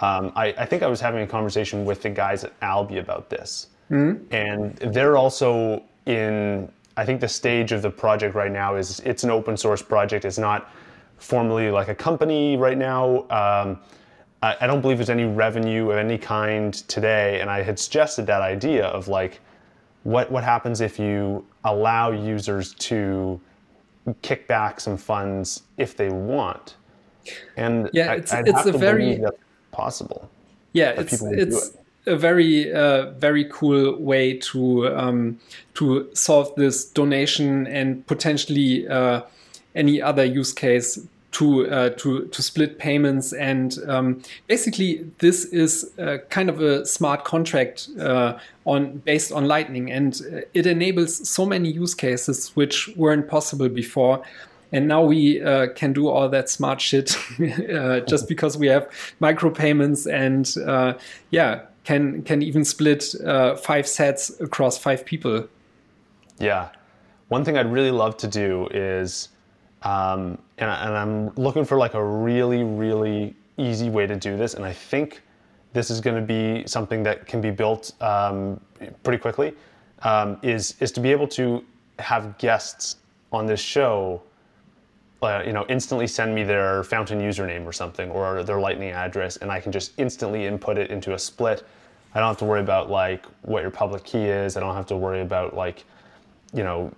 Um, I, I think I was having a conversation with the guys at Alby about this, mm-hmm. and they're also in I think the stage of the project right now is it's an open source project. It's not formally like a company right now. Um, I, I, don't believe there's any revenue of any kind today. And I had suggested that idea of like, what what happens if you allow users to kick back some funds if they want? And yeah, it's I, it's a very possible. Yeah, it's it's a very uh, very cool way to um, to solve this donation and potentially uh, any other use case to uh, to to split payments. And um, basically this is kind of a smart contract uh, on based on Lightning. And it enables so many use cases which weren't possible before. And now we uh, can do all that smart shit uh, just because we have micropayments and uh, yeah can can even split uh, five sats across five people. Yeah, one thing I'd really love to do is, um, and, and I'm looking for like a really really easy way to do this, and I think this is going to be something that can be built um, pretty quickly. Um, is is to be able to have guests on this show uh, you know, instantly send me their fountain username or something or their lightning address and I can just instantly input it into a split. I don't have to worry about like what your public key is. I don't have to worry about like, you know,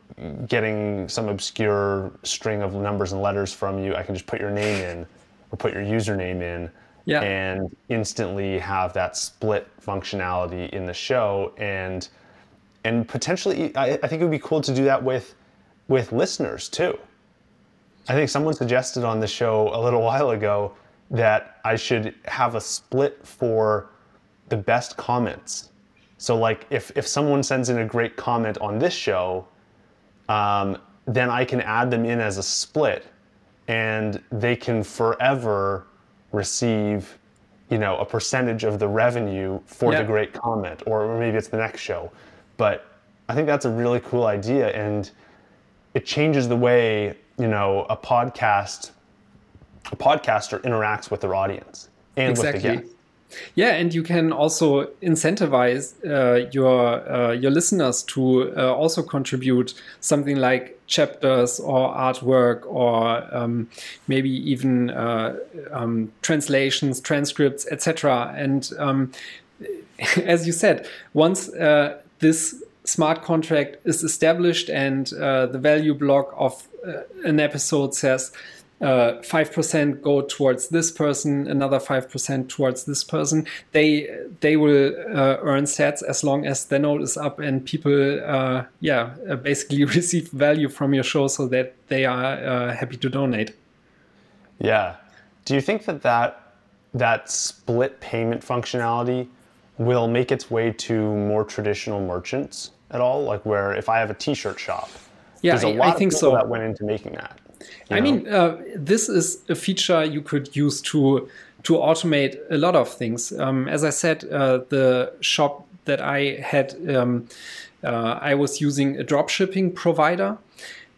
getting some obscure string of numbers and letters from you. I can just put your name in or put your username in yeah. and instantly have that split functionality in the show and and potentially I, I think it would be cool to do that with with listeners too I think someone suggested on the show a little while ago that I should have a split for the best comments. So like if if someone sends in a great comment on this show, um, then I can add them in as a split, and they can forever receive, you know, a percentage of the revenue for yeah. the great comment, or maybe it's the next show. But I think that's a really cool idea, and it changes the way you know a podcast a podcaster interacts with their audience and exactly. with the guest Yeah, and you can also incentivize uh, your uh, your listeners to uh, also contribute something like chapters or artwork or um, maybe even uh, um, translations, transcripts, etc. And um, as you said, once uh, this smart contract is established and uh, the value block of an episode says uh, five percent go towards this person, another five percent towards this person. They they will uh, earn sats as long as the node is up and people, uh, yeah, uh, basically receive value from your show, so that they are uh, happy to donate. Yeah. Do you think that that that split payment functionality will make its way to more traditional merchants at all? Like where if I have a T-shirt shop, yeah, there's a lot I, I think people so. that went into making that. I mean, uh, this is a feature you could use to to automate a lot of things. Um, as I said, uh, the shop that I had, um, uh, I was using a drop shipping provider,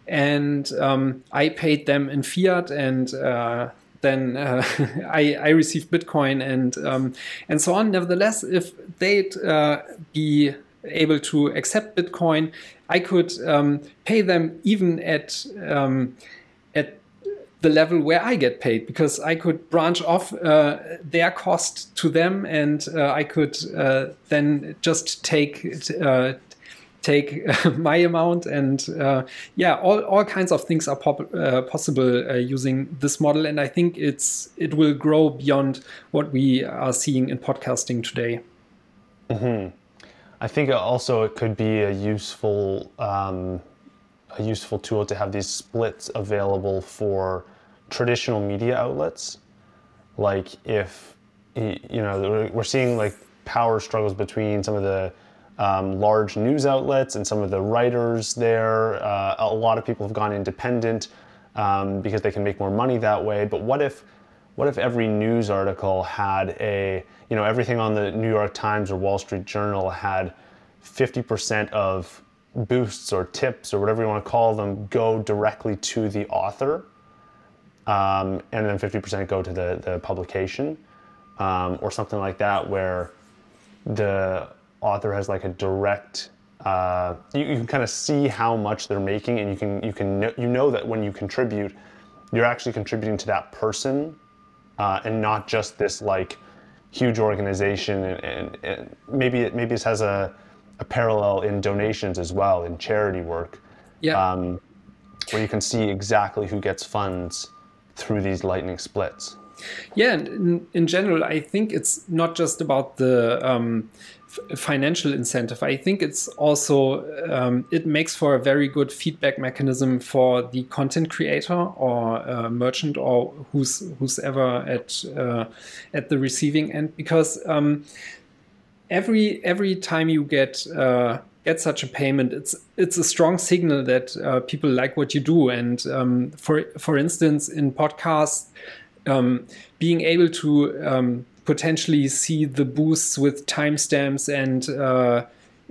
and um, I paid them in fiat and. Uh, then uh, I, I received Bitcoin and um, and so on. Nevertheless, if they'd uh, be able to accept Bitcoin, I could um, pay them even at um, at the level where I get paid because I could branch off uh, their cost to them and uh, I could uh, then just take uh, take my amount and uh, yeah all, all kinds of things are pop- uh, possible using this model and I think it's it will grow beyond what we are seeing in podcasting today. Mm-hmm. I think also it could be a useful um, a useful tool to have these splits available for traditional media outlets. Like if you know we're seeing like power struggles between some of the um, large news outlets and some of the writers there. Uh, a lot of people have gone independent um, because they can make more money that way. But what if what if every news article had a you know everything on the New York Times or Wall Street Journal had 50% of boosts or tips or whatever you want to call them go directly to the author, um, and then 50% go to the, the publication, um, or something like that, where the author has like a direct. Uh, you, you, can kind of see how much they're making, and you can you can you know that when you contribute, you're actually contributing to that person, uh, and not just this like huge organization. And, and, and maybe it maybe this has a a parallel in donations as well in charity work. Yeah. Um, where you can see exactly who gets funds through these lightning splits. Yeah, in, in general, I think it's not just about the um, financial incentive. I think it's also um, it makes for a very good feedback mechanism for the content creator or uh, merchant or who's who's ever at uh, at the receiving end because um, every every time you get uh, get such a payment, it's it's a strong signal that uh, people like what you do. And um, for for instance, in podcasts, um, being able to um, potentially see the boosts with timestamps and uh,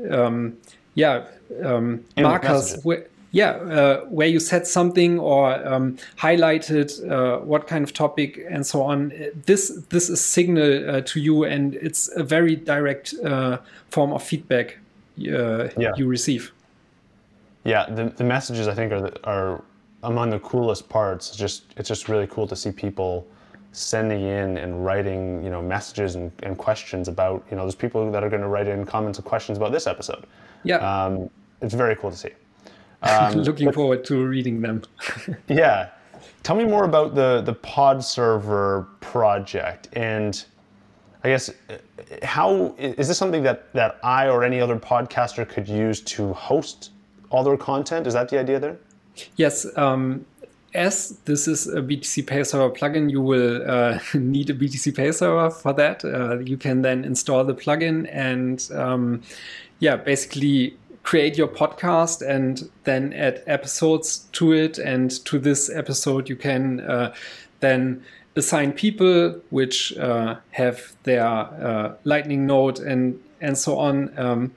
um, yeah um, markers. Where, yeah, uh, where you said something or um, highlighted uh, what kind of topic and so on. This this is signal uh, to you, and it's a very direct uh, form of feedback uh, yeah. you receive. Yeah, the, the messages I think are the, are among the coolest parts. It's just it's just really cool to see people sending in and writing you know messages and, and questions about you know there's people that are going to write in comments and questions about this episode. Yeah, um, it's very cool to see. Um, Looking but, forward to reading them. yeah. Tell me more about the, the PodServer project and I guess how is this something that, that I or any other podcaster could use to host all their content? Is that the idea there? Yes. Um, as this is a BTCPay Server plugin, you will uh, need a BTCPay Server for that. Uh, you can then install the plugin and um, yeah, basically create your podcast and then add episodes to it. And to this episode, you can uh, then assign people which uh, have their uh, Lightning node and and so on. Um,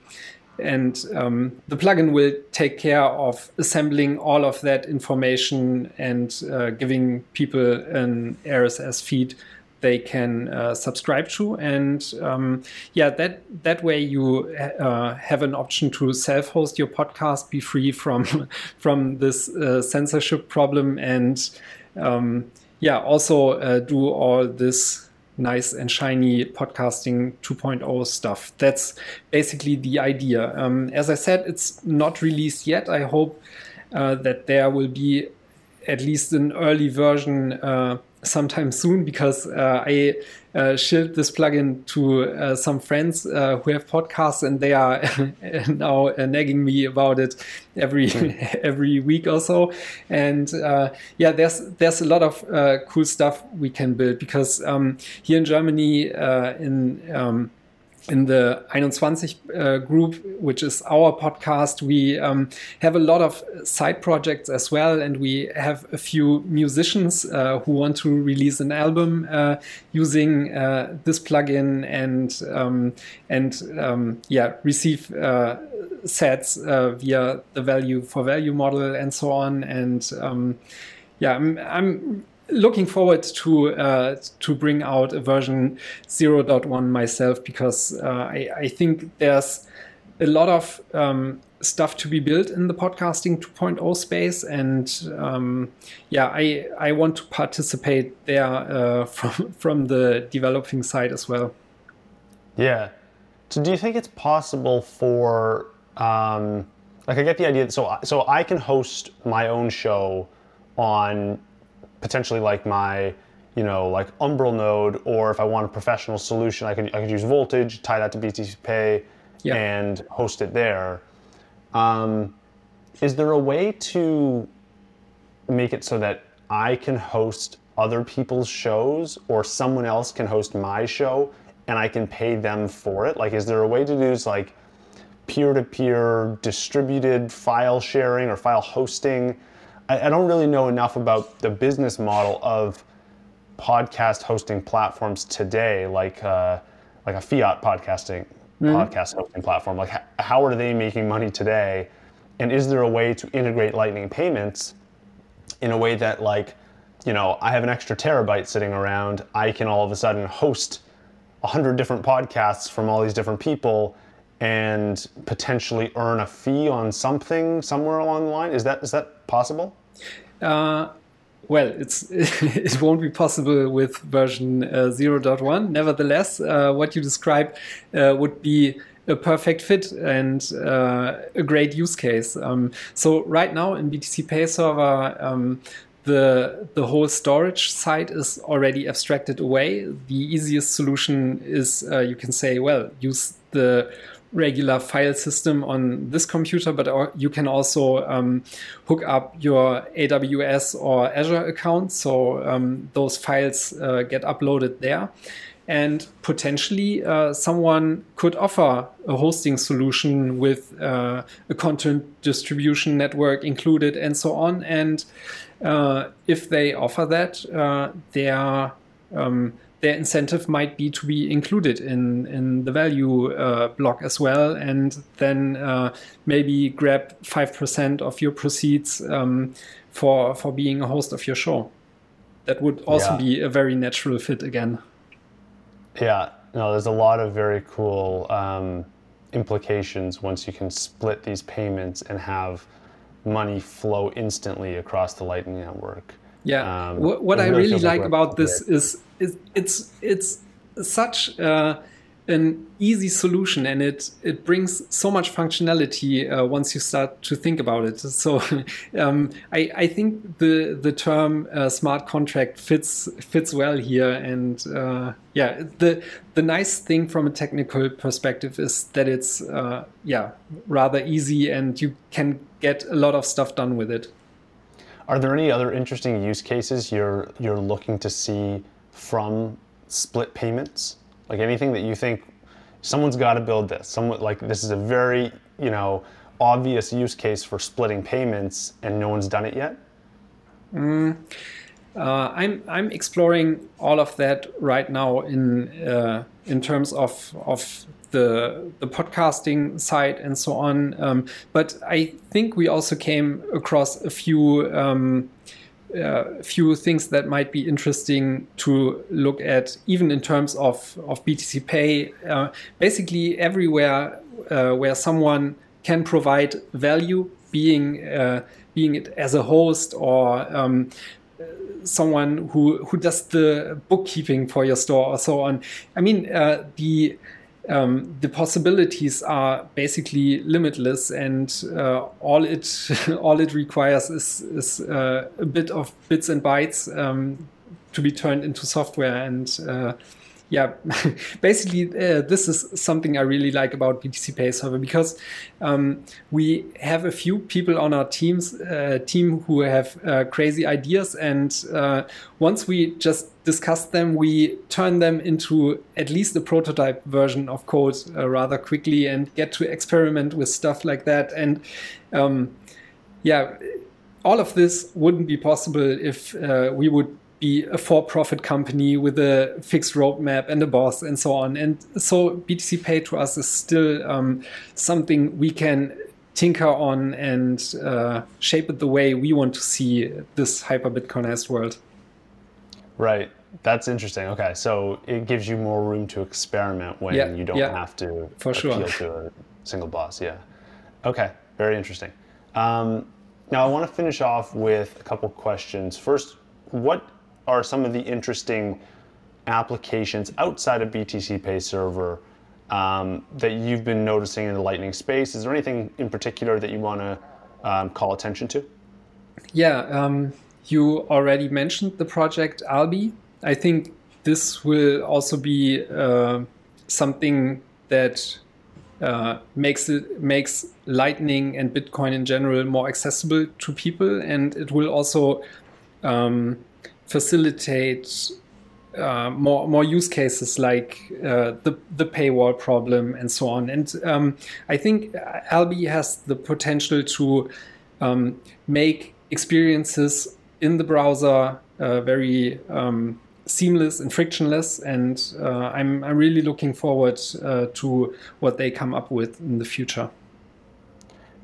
and um, the plugin will take care of assembling all of that information and uh, giving people an RSS feed they can uh, subscribe to, and um, yeah, that that way you uh, have an option to self-host your podcast, be free from from this uh, censorship problem, and um, yeah, also uh, do all this nice and shiny podcasting 2.0 stuff. That's basically the idea. Um, as I said, it's not released yet. I hope uh, that there will be at least an early version uh, sometime soon because uh, I uh, shilled this plugin to uh, some friends uh, who have podcasts and they are now uh, nagging me about it every mm. every week or so. And uh, yeah, there's there's a lot of cool stuff we can build because um, here in Germany in um, in the 21 uh, group, which is our podcast, we um, have a lot of side projects as well, and we have a few musicians uh, who want to release an album uh, using uh, this plugin and um, and um, yeah, receive uh, sats uh, via the value for value model and so on. And um, yeah, I'm, I'm looking forward to uh, to bring out a version 0.1 myself because uh, I, I, think there's a lot of um, stuff to be built in the podcasting 2.0 space and um, yeah I, I want to participate there uh, from from the developing side as well. Yeah. So do you think it's possible for um, like I get the idea so so I can host my own show on potentially like my you know like Umbrel node, or if I want a professional solution, I could I could use Voltage, tie that to BTCPay, yeah. and host it there. Um, is there a way to make it so that I can host other people's shows, or someone else can host my show, and I can pay them for it? Like, is there a way to do like peer-to-peer distributed file sharing or file hosting? I, I don't really know enough about the business model of podcast hosting platforms today, like uh, like a fiat podcasting mm-hmm. podcast hosting platform. Like, h- how are they making money today? And is there a way to integrate Lightning payments in a way that, like, you know, I have an extra terabyte sitting around, I can all of a sudden host a hundred different podcasts from all these different people and potentially earn a fee on something somewhere along the line. Is that is that possible? Uh, well, it's it won't be possible with version uh, 0.1. Nevertheless, uh, what you describe uh, would be a perfect fit and uh, a great use case. Um, so right now in BTCPay Server, um, the the whole storage side is already abstracted away. The easiest solution is uh, you can say, well, use the regular file system on this computer, but you can also um, hook up your AWS or Azure account. So um, those files uh, get uploaded there. And potentially, uh, someone could offer a hosting solution with uh, a content distribution network included and so on. And uh, if they offer that, uh, their um, their incentive might be to be included in in the value uh, block as well, and then uh, maybe grab five percent of your proceeds um, for for being a host of your show. That would also yeah. be a very natural fit again. Yeah, no, there's a lot of very cool um, implications once you can split these payments and have money flow instantly across the Lightning Network. Yeah. Um, what, what I really like about this is, is it's it's such uh, an easy solution, and it it brings so much functionality uh, once you start to think about it. So um, I I think the the term uh, smart contract fits fits well here, and uh, yeah, the the nice thing from a technical perspective is that it's uh, yeah rather easy, and you can get a lot of stuff done with it. Are there any other interesting use cases you're you're looking to see from split payments? Like anything that you think someone's got to build this. Someone like this is a very you know obvious use case for splitting payments, and no one's done it yet. Mm, uh, I'm I'm exploring all of that right now in uh, in terms of of the the podcasting side and so on. Um, but I think we also came across a few um, uh, few things that might be interesting to look at, even in terms of, of BTCPay. Uh, basically, everywhere uh, where someone can provide value, being uh, being it as a host or um, someone who who does the bookkeeping for your store or so on. I mean, uh, the um, the possibilities are basically limitless, and uh, all it all it requires is is uh, a bit of bits and bytes um, to be turned into software and uh, yeah, basically, uh, this is something I really like about BTCPay Server because um, we have a few people on our teams uh, team who have uh, crazy ideas, and uh, once we just discuss them, we turn them into at least a prototype version of code uh, rather quickly and get to experiment with stuff like that. And um, yeah, all of this wouldn't be possible if uh, we would be a for-profit company with a fixed roadmap and a boss and so on. And so BTCPay to us is still um, something we can tinker on and uh, shape it the way we want to see this hyper Bitcoinized world. Right. That's interesting. Okay, so it gives you more room to experiment when yeah, you don't yeah, have to for appeal sure. to a single boss. Yeah. Okay. Very interesting. Um, now I want to finish off with a couple questions. First, what are some of the interesting applications outside of BTCPay Server um, that you've been noticing in the Lightning space? Is there anything in particular that you want to um, call attention to? Yeah, um, you already mentioned the project Alby. I think this will also be uh, something that uh, makes it makes Lightning and Bitcoin in general more accessible to people, and it will also um, facilitate uh, more more use cases like uh, the the paywall problem and so on. And um, I think Alby has the potential to um, make experiences in the browser uh, very um, seamless and frictionless. And uh, I'm I'm really looking forward uh, to what they come up with in the future.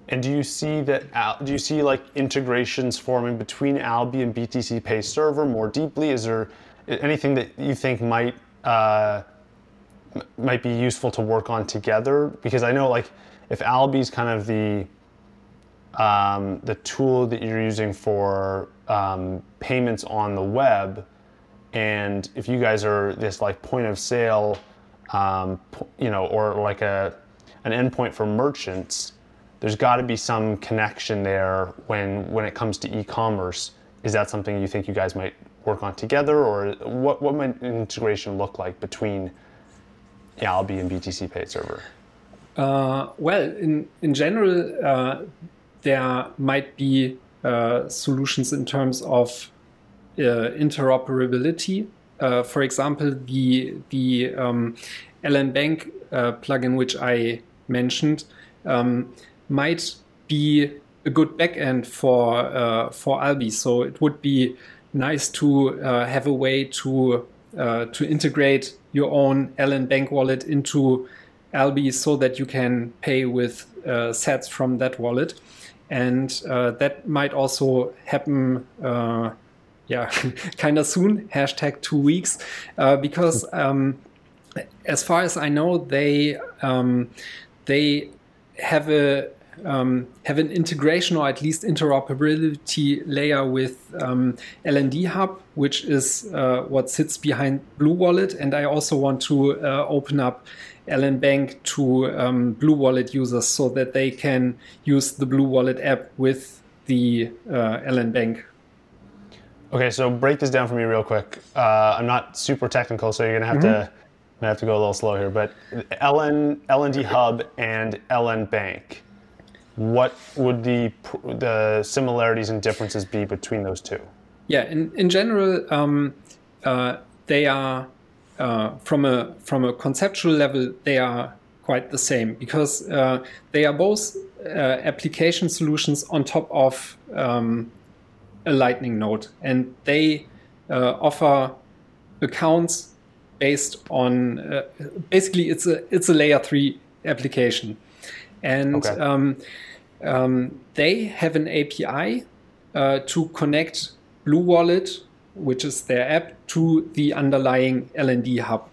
And do you see that? Do you see like integrations forming between Alby and BTCPay Server more deeply? Is there anything that you think might uh, might be useful to work on together? Because I know like if Alby's kind of the um, the tool that you're using for um, payments on the web, and if you guys are this like point of sale, um, you know, or like a an endpoint for merchants there's got to be some connection there when when it comes to e-commerce. Is that something you think you guys might work on together, or what what might integration look like between Alby and BTCPay Server? Uh, well, in in general, uh, there might be uh, solutions in terms of uh, interoperability. Uh, for example, the the um, LNbank uh, plugin, which I mentioned. Um, might be a good backend for uh, for Alby. So it would be nice to uh, have a way to uh, to integrate your own LNbank wallet into Alby so that you can pay with uh, sats from that wallet, and uh, that might also happen. Uh, yeah, kind of soon. Hashtag two weeks, because um, as far as I know, they um, they have a um, have an integration or at least interoperability layer with um, LND Hub, which is uh, what sits behind BlueWallet. And I also want to uh, open up LNbank to um, BlueWallet users so that they can use the BlueWallet app with the uh, LNbank. Okay, so break this down for me real quick. Uh, I'm not super technical, so you're gonna have mm-hmm. to I have to go a little slow here, but LN LND Hub and LNbank what would the the similarities and differences be between those two? Yeah, in in general, um, uh, they are uh, from a from a conceptual level they are quite the same because uh, they are both uh, application solutions on top of um, a Lightning node, and they uh, offer accounts based on uh, basically it's a it's a layer three application and okay. um, um, they have an API uh, to connect BlueWallet, which is their app, to the underlying LND hub.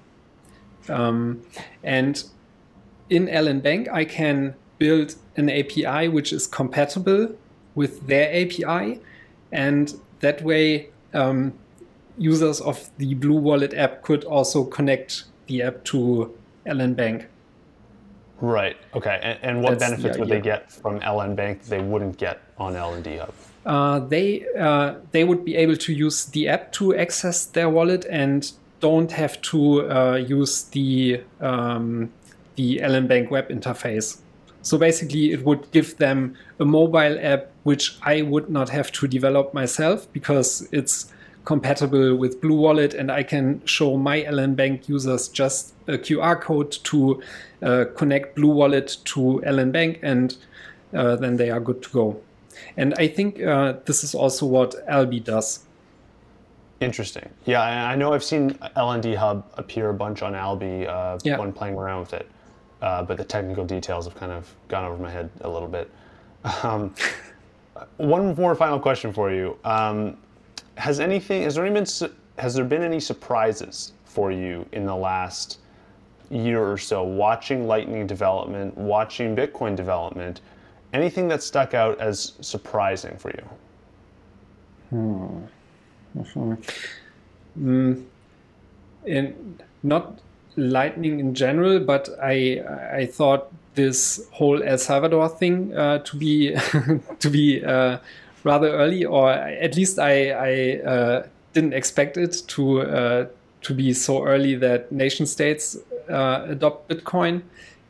Um, and in LNbank, I can build an API which is compatible with their API, and that way, um, users of the BlueWallet app could also connect the app to LNbank. Right. Okay. And, and what That's benefits the would they get from LNbank that they wouldn't get on LND Hub? Uh, they uh, they would be able to use the app to access their wallet and don't have to uh, use the um, the LNbank web interface. So basically, it would give them a mobile app which I would not have to develop myself because it's compatible with BlueWallet, and I can show my LNbank users just a QR code to uh, connect BlueWallet to LNbank, and uh, then they are good to go. And I think uh, this is also what Alby does. Interesting. Yeah, I know I've seen LND Hub appear a bunch on Alby uh, yeah. when playing around with it, uh, but the technical details have kind of gone over my head a little bit. Um, one more final question for you. Um, has anything has there been has there been any surprises for you in the last year or so? Watching lightning development watching bitcoin development anything that stuck out as surprising for you? Hmm. mm, in, not lightning in general but i i thought this whole el salvador thing uh, to be to be uh, rather early, or at least I, I uh, didn't expect it to uh, to be so early that nation states uh, adopt Bitcoin.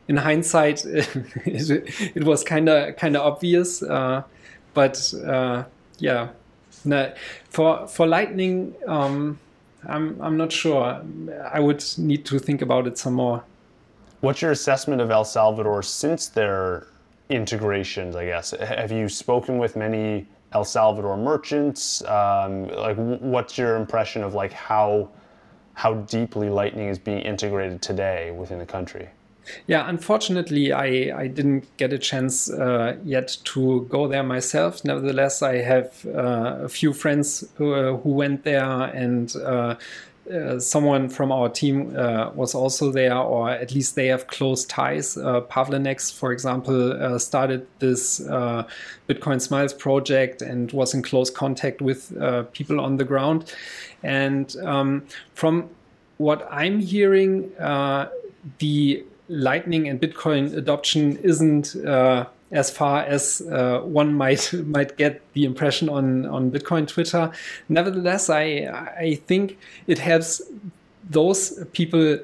In hindsight, it, it was kind of kind of obvious, uh, but uh, yeah, no, for for Lightning, um, I'm I'm not sure. I would need to think about it some more. What's your assessment of El Salvador since their integrations? I guess have you spoken with many El Salvador merchants? Um, like, what's your impression of like how how deeply Lightning is being integrated today within the country? Yeah, unfortunately, I, I didn't get a chance uh, yet to go there myself. Nevertheless, I have uh, a few friends who, uh, who went there and uh, someone from our team uh, was also there, or at least they have close ties. Uh, Pavlenex, for example, uh, started this uh, Bitcoin Smiles project and was in close contact with people on the ground. And um, from what I'm hearing, the Lightning and Bitcoin adoption isn't as far as uh, one might might get the impression on on Bitcoin Twitter. Nevertheless, I I think it helps those people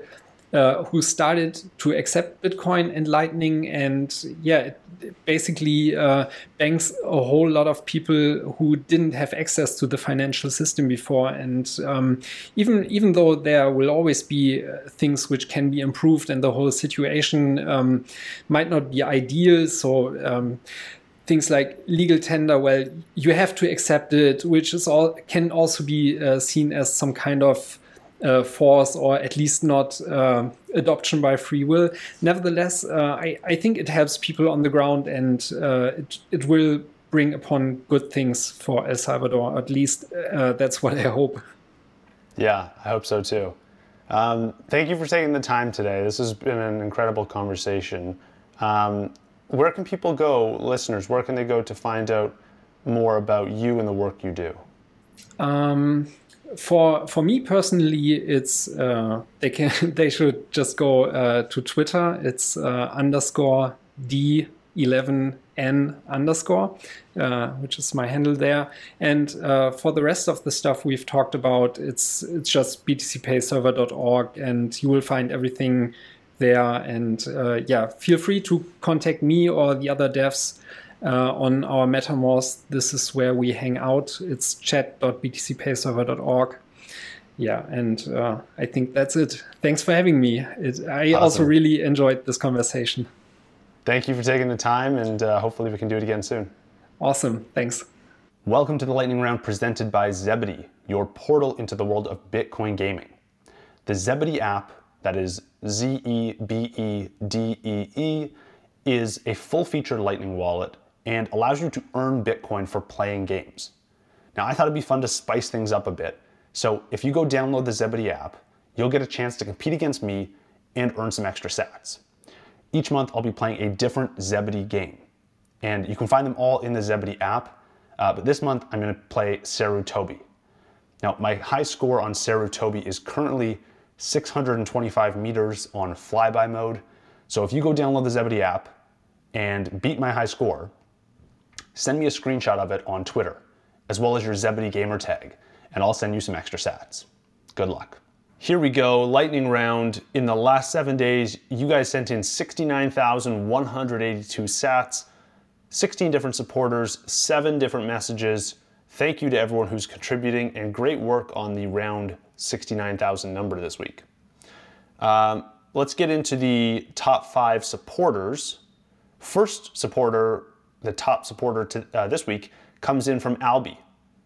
uh, who started to accept Bitcoin and Lightning, and yeah, it basically uh, banks a whole lot of people who didn't have access to the financial system before. And um, even even though there will always be uh, things which can be improved, and the whole situation um, might not be ideal, so. Um, things like legal tender, well, you have to accept it, which is all can also be uh, seen as some kind of uh, force or at least not uh, adoption by free will. Nevertheless, uh, I, I, think it helps people on the ground and uh, it, it will bring upon good things for El Salvador. At least uh, that's what I hope. Yeah, I hope so too. Um, thank you for taking the time today. This has been an incredible conversation. Um, where can people go, listeners? Where can they go to find out more about you and the work you do? Um, for for me personally, it's uh, they can they should just go uh, to Twitter. It's uh, underscore d eleven n underscore, uh, which is my handle there. And uh, for the rest of the stuff we've talked about, it's it's just btcpayserver.org, and you will find everything there. And uh, yeah, feel free to contact me or the other devs uh, on our Mattermost. This is where we hang out. It's chat.btcpayserver.org. Yeah, and uh, I think that's it. Thanks for having me. It, I awesome. also really enjoyed this conversation. Thank you for taking the time, and uh, hopefully we can do it again soon. Awesome. Thanks. Welcome to the Lightning Round presented by Zebedee, your portal into the world of Bitcoin gaming. The Zebedee app, that is Z E B E D E E, is a full featured Lightning wallet and allows you to earn Bitcoin for playing games. Now, I thought it'd be fun to spice things up a bit. So if you go download the Zebedee app, you'll get a chance to compete against me and earn some extra sats. Each month, I'll be playing a different Zebedee game. And you can find them all in the Zebedee app. Uh, but this month, I'm going to play Sarutobi. Now, my high score on Sarutobi is currently 625 meters on flyby mode. So if you go download the Zebedee app and beat my high score, send me a screenshot of it on Twitter, as well as your Zebedee gamer tag, and I'll send you some extra sats. Good luck. Here we go, lightning round. In the last seven days, you guys sent in 69,182 sats, 16 different supporters, seven different messages. Thank you to everyone who's contributing, and great work on the round 69,000 number this week. Um, let's get into the top five supporters. First supporter, the top supporter to, uh, this week, comes in from Alby.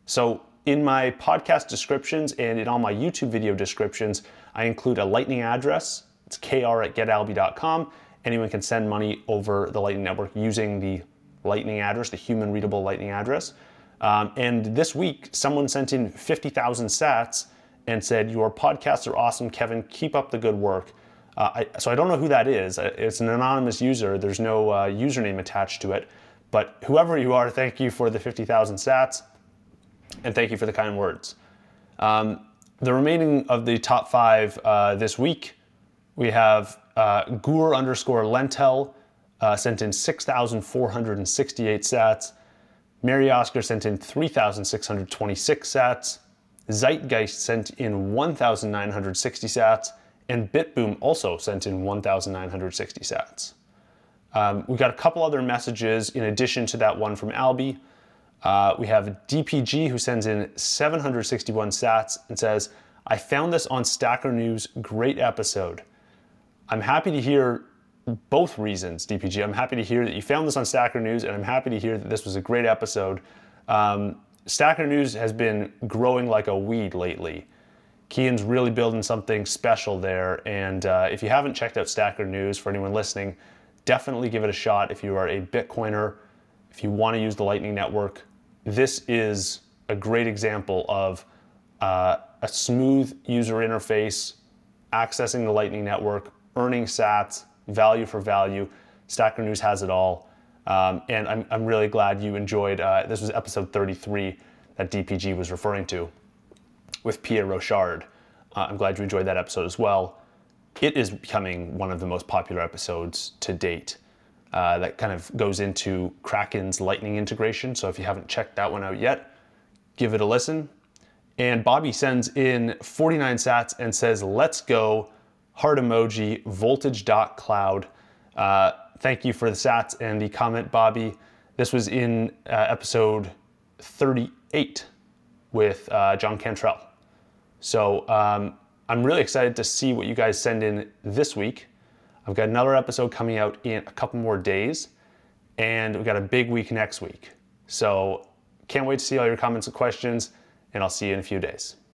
So in my podcast descriptions and in all my YouTube video descriptions, I include a Lightning address. It's kr at getalby.com. Anyone can send money over the Lightning Network using the Lightning address, the human readable Lightning address. Um, and this week, someone sent in 50,000 sats and said, Your podcasts are awesome, Kevin. Keep up the good work. Uh, I, so I don't know who that is. Uh, it's an anonymous user. There's no uh, username attached to it. But whoever you are, thank you for the 50,000 sats and thank you for the kind words. Um, the remaining of the top five uh, this week, we have uh, Gur underscore Lentel uh, sent in 6,468 sats. Mary Oscar sent in 3,626 sats. Zeitgeist sent in 1,960 sats. And BitBoom also sent in 1,960 sats. Um, we got a couple other messages in addition to that one from Alby. Uh, we have DPG who sends in 761 sats and says, I found this on Stacker News. Great episode. I'm happy to hear both reasons, DPG. I'm happy to hear that you found this on Stacker News, and I'm happy to hear that this was a great episode. Um, Stacker News has been growing like a weed lately. Keyan's really building something special there, and uh, if you haven't checked out Stacker News, for anyone listening, definitely give it a shot if you are a Bitcoiner, if you want to use the Lightning Network. This is a great example of uh, a smooth user interface, accessing the Lightning Network, earning sats, value for value. Stacker News has it all. Um, and I'm, I'm really glad you enjoyed, uh, this was episode 33 that DPG was referring to with Pierre Rochard. Uh, I'm glad you enjoyed that episode as well. It is becoming one of the most popular episodes to date. Uh, that kind of goes into Kraken's Lightning integration. So if you haven't checked that one out yet, give it a listen. And Bobby sends in 49 sats and says, Let's go, heart emoji, voltage.cloud. Uh, thank you for the sats and the comment, Bobby. This was in uh, episode 38 with uh, John Cantrell. So um, I'm really excited to see what you guys send in this week. I've got another episode coming out in a couple more days, and we've got a big week next week. So can't wait to see all your comments and questions, and I'll see you in a few days.